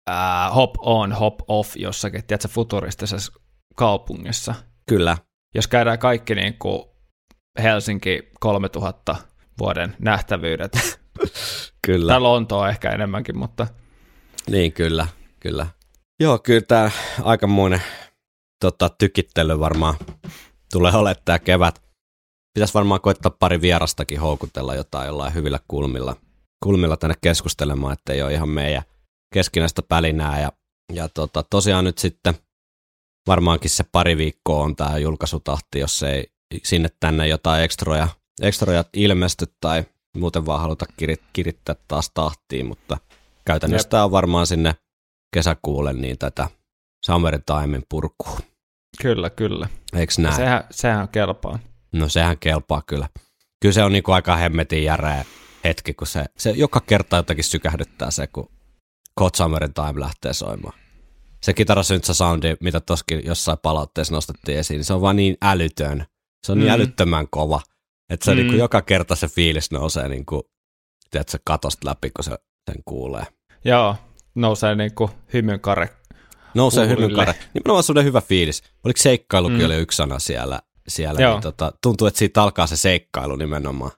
ää, hop on, hop off jossakin, tiedätkö, futuristisessa kaupungissa. Kyllä. Jos käydään kaikki niin kuin Helsinki 3000 vuoden nähtävyydet, Kyllä. tai Lontoa ehkä enemmänkin, mutta Niin, kyllä. Kyllä. Joo, kyllä tämä aikamoinen tota, tykittely varmaan tulee olemaan tämä kevät. Pitäisi varmaan koittaa pari vierastakin houkutella jotain jollain hyvillä kulmilla, kulmilla tänne keskustelemaan, ettei ole ihan meidän keskinäistä pälinää. Ja, ja tota, tosiaan nyt sitten varmaankin se pari viikkoa on tämä julkaisutahti, jos ei sinne tänne jotain ekstroja, ekstroja ilmesty tai muuten vaan haluta kirit, kirittää taas tahtiin, mutta käytännössä tämä on varmaan sinne kesäkuulle niin tätä Summertimein purkua. kyllä, kyllä. Eikö näin? Sehän, sehän kelpaa. No sehän kelpaa kyllä. Kyllä se on niinku aika hemmetin järeä hetki, kun se, se joka kerta jotakin sykähdyttää se, kun Code Summerin Time lähtee soimaan. Se kitarasyntsä soundi, mitä toskin jossain palautteessa nostettiin esiin, niin se on vaan niin älytön. Se on niin Mm. älyttömän kova, että se Mm. niinku joka kerta se fiilis nousee niinku, tiedätkö, katosta läpi, kun se sen kuulee. Joo, nousee niin kuin hymyn kare. Nousee Huulille. hymyn kare. Nimenomaan semmoinen hyvä fiilis. Oliko seikkailukin Mm. oli yksi sana siellä? siellä Joo. niin tota, tuntuu, että siitä alkaa se seikkailu nimenomaan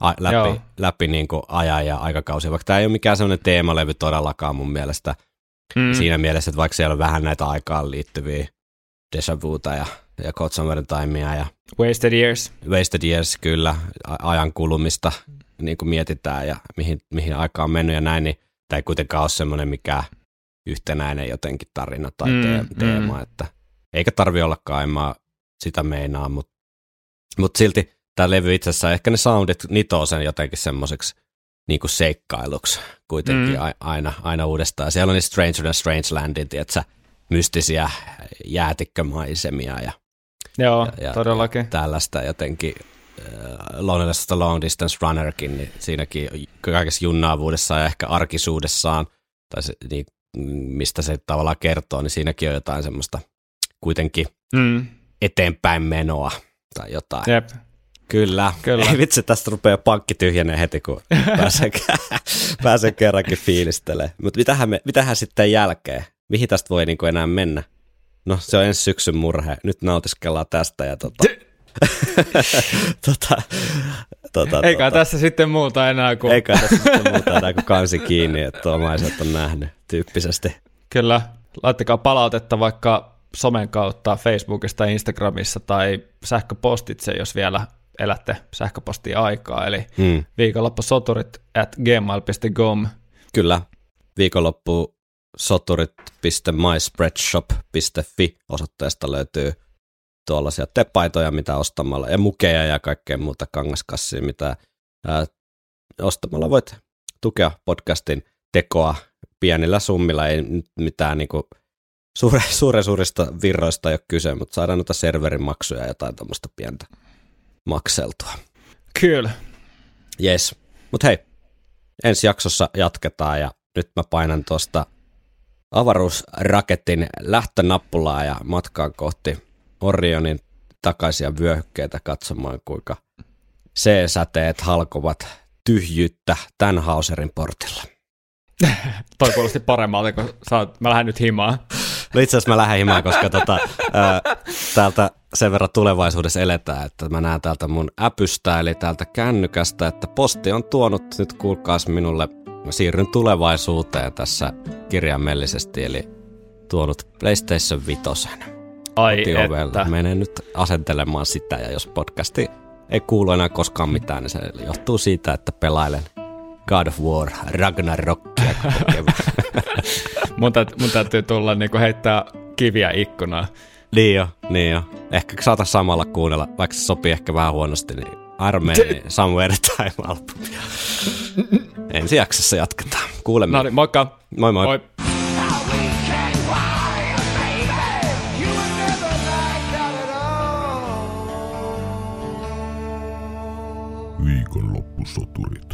a, läpi, Joo. läpi niin kuin ajan ja aikakausia. Vaikka tämä ei ole mikään semmoinen teemalevy todellakaan mun mielestä. Mm. Siinä mielessä, että vaikka siellä on vähän näitä aikaan liittyviä Deja Vuta ja, ja Code Summerin Timea ja Wasted Years. Wasted Years kyllä, ajan kulumista niin kuin mietitään ja mihin, mihin aikaan on mennyt ja näin, niin tämä ei kuitenkaan ole semmoinen mikä yhtenäinen jotenkin tarina tai Mm, te- mm. teema, että eikä tarvi ollakaan, en mä sitä meinaa, mutta mut silti tämä levy itse asiassa, ehkä ne soundit nitoo sen jotenkin semmoiseksi niin kuin seikkailuksi kuitenkin Mm. aina, aina uudestaan. Siellä on niin Stranger than Strange Landin, tiedätkö, mystisiä jäätikkömaisemia ja Joo, Ja- ja- todellakin. tällaista jotenkin Loneless the Long Distance Runnerkin, niin siinäkin kaikessa junnaavuudessaan ja ehkä arkisuudessaan, tai se, niin, mistä se tavallaan kertoo, niin siinäkin on jotain semmoista kuitenkin Mm. eteenpäin menoa tai jotain. Jep. Kyllä. Kyllä. Ei vitsi, tästä rupeaa pankki tyhjenee heti, kun pääsen, pääsen kerrankin fiilistelemään. Mutta mitähän, me, mitähän sitten jälkeen? Mihin tästä voi niinku enää mennä? No, se on ensi syksyn murhe. Nyt nautiskellaan tästä ja tota... tota, tota, Eikä tota, tässä sitten muuta enää kuin... Eikä tässä sitten muuta enää kuin kansi kiinni, että omaiset on nähnyt tyyppisesti. Kyllä, laittakaa palautetta vaikka somen kautta Facebookista, Instagramissa tai sähköpostitse, jos vielä elätte sähköpostia aikaa, eli Hmm. viikonloppusoturit at gmail.com. Kyllä. Viikonloppu soturit.myspreadshop.fi osoitteesta löytyy tuollaisia tepaitoja, mitä ostamalla, ja mukeja ja kaikkea muuta kangaskassia, mitä ää, ostamalla voit tukea podcastin tekoa pienillä summilla. Ei nyt mitään niinku suure, suuren suurista virroista ei ole kyse, mutta saadaan noita serverin maksuja ja jotain tuommoista pientä makseltua. Kyllä. Yes. Mutta hei, ensi jaksossa jatketaan ja nyt mä painan tuosta avaruusraketin lähtönappulaa ja matkaan kohti Orionin takaisia vyöhykkeitä katsomaan, kuinka C-säteet halkovat tyhjyyttä Tannhauserin portilla. Toi kuulosti paremmalta, kun sä oot, mä lähden nyt himaan. No itse asiassa mä lähden himaan, koska tota, ää, täältä sen verran tulevaisuudessa eletään, että mä näen täältä mun äpystä, eli täältä kännykästä, että posti on tuonut nyt kuulkaas minulle, mä siirryn tulevaisuuteen tässä kirjaimellisesti, eli tuonut PlayStation 5 Ai että. Menen nyt asentelemaan sitä, ja jos podcasti ei kuulu enää koskaan mitään, niin se johtuu siitä, että pelailen God of War Ragnarokia. Mun, täyt, mun täytyy tulla niinku heittää kiviä ikkunaan. Niin jo, niin jo. Ehkä saata samalla kuunnella, vaikka se sopii ehkä vähän huonosti, niin Iron Maiden Somewhere Time albumia. Ensi jaksossa jatketaan. Kuulemme. No niin, moikka. moi moi. Moi. Viikonloppusoturit.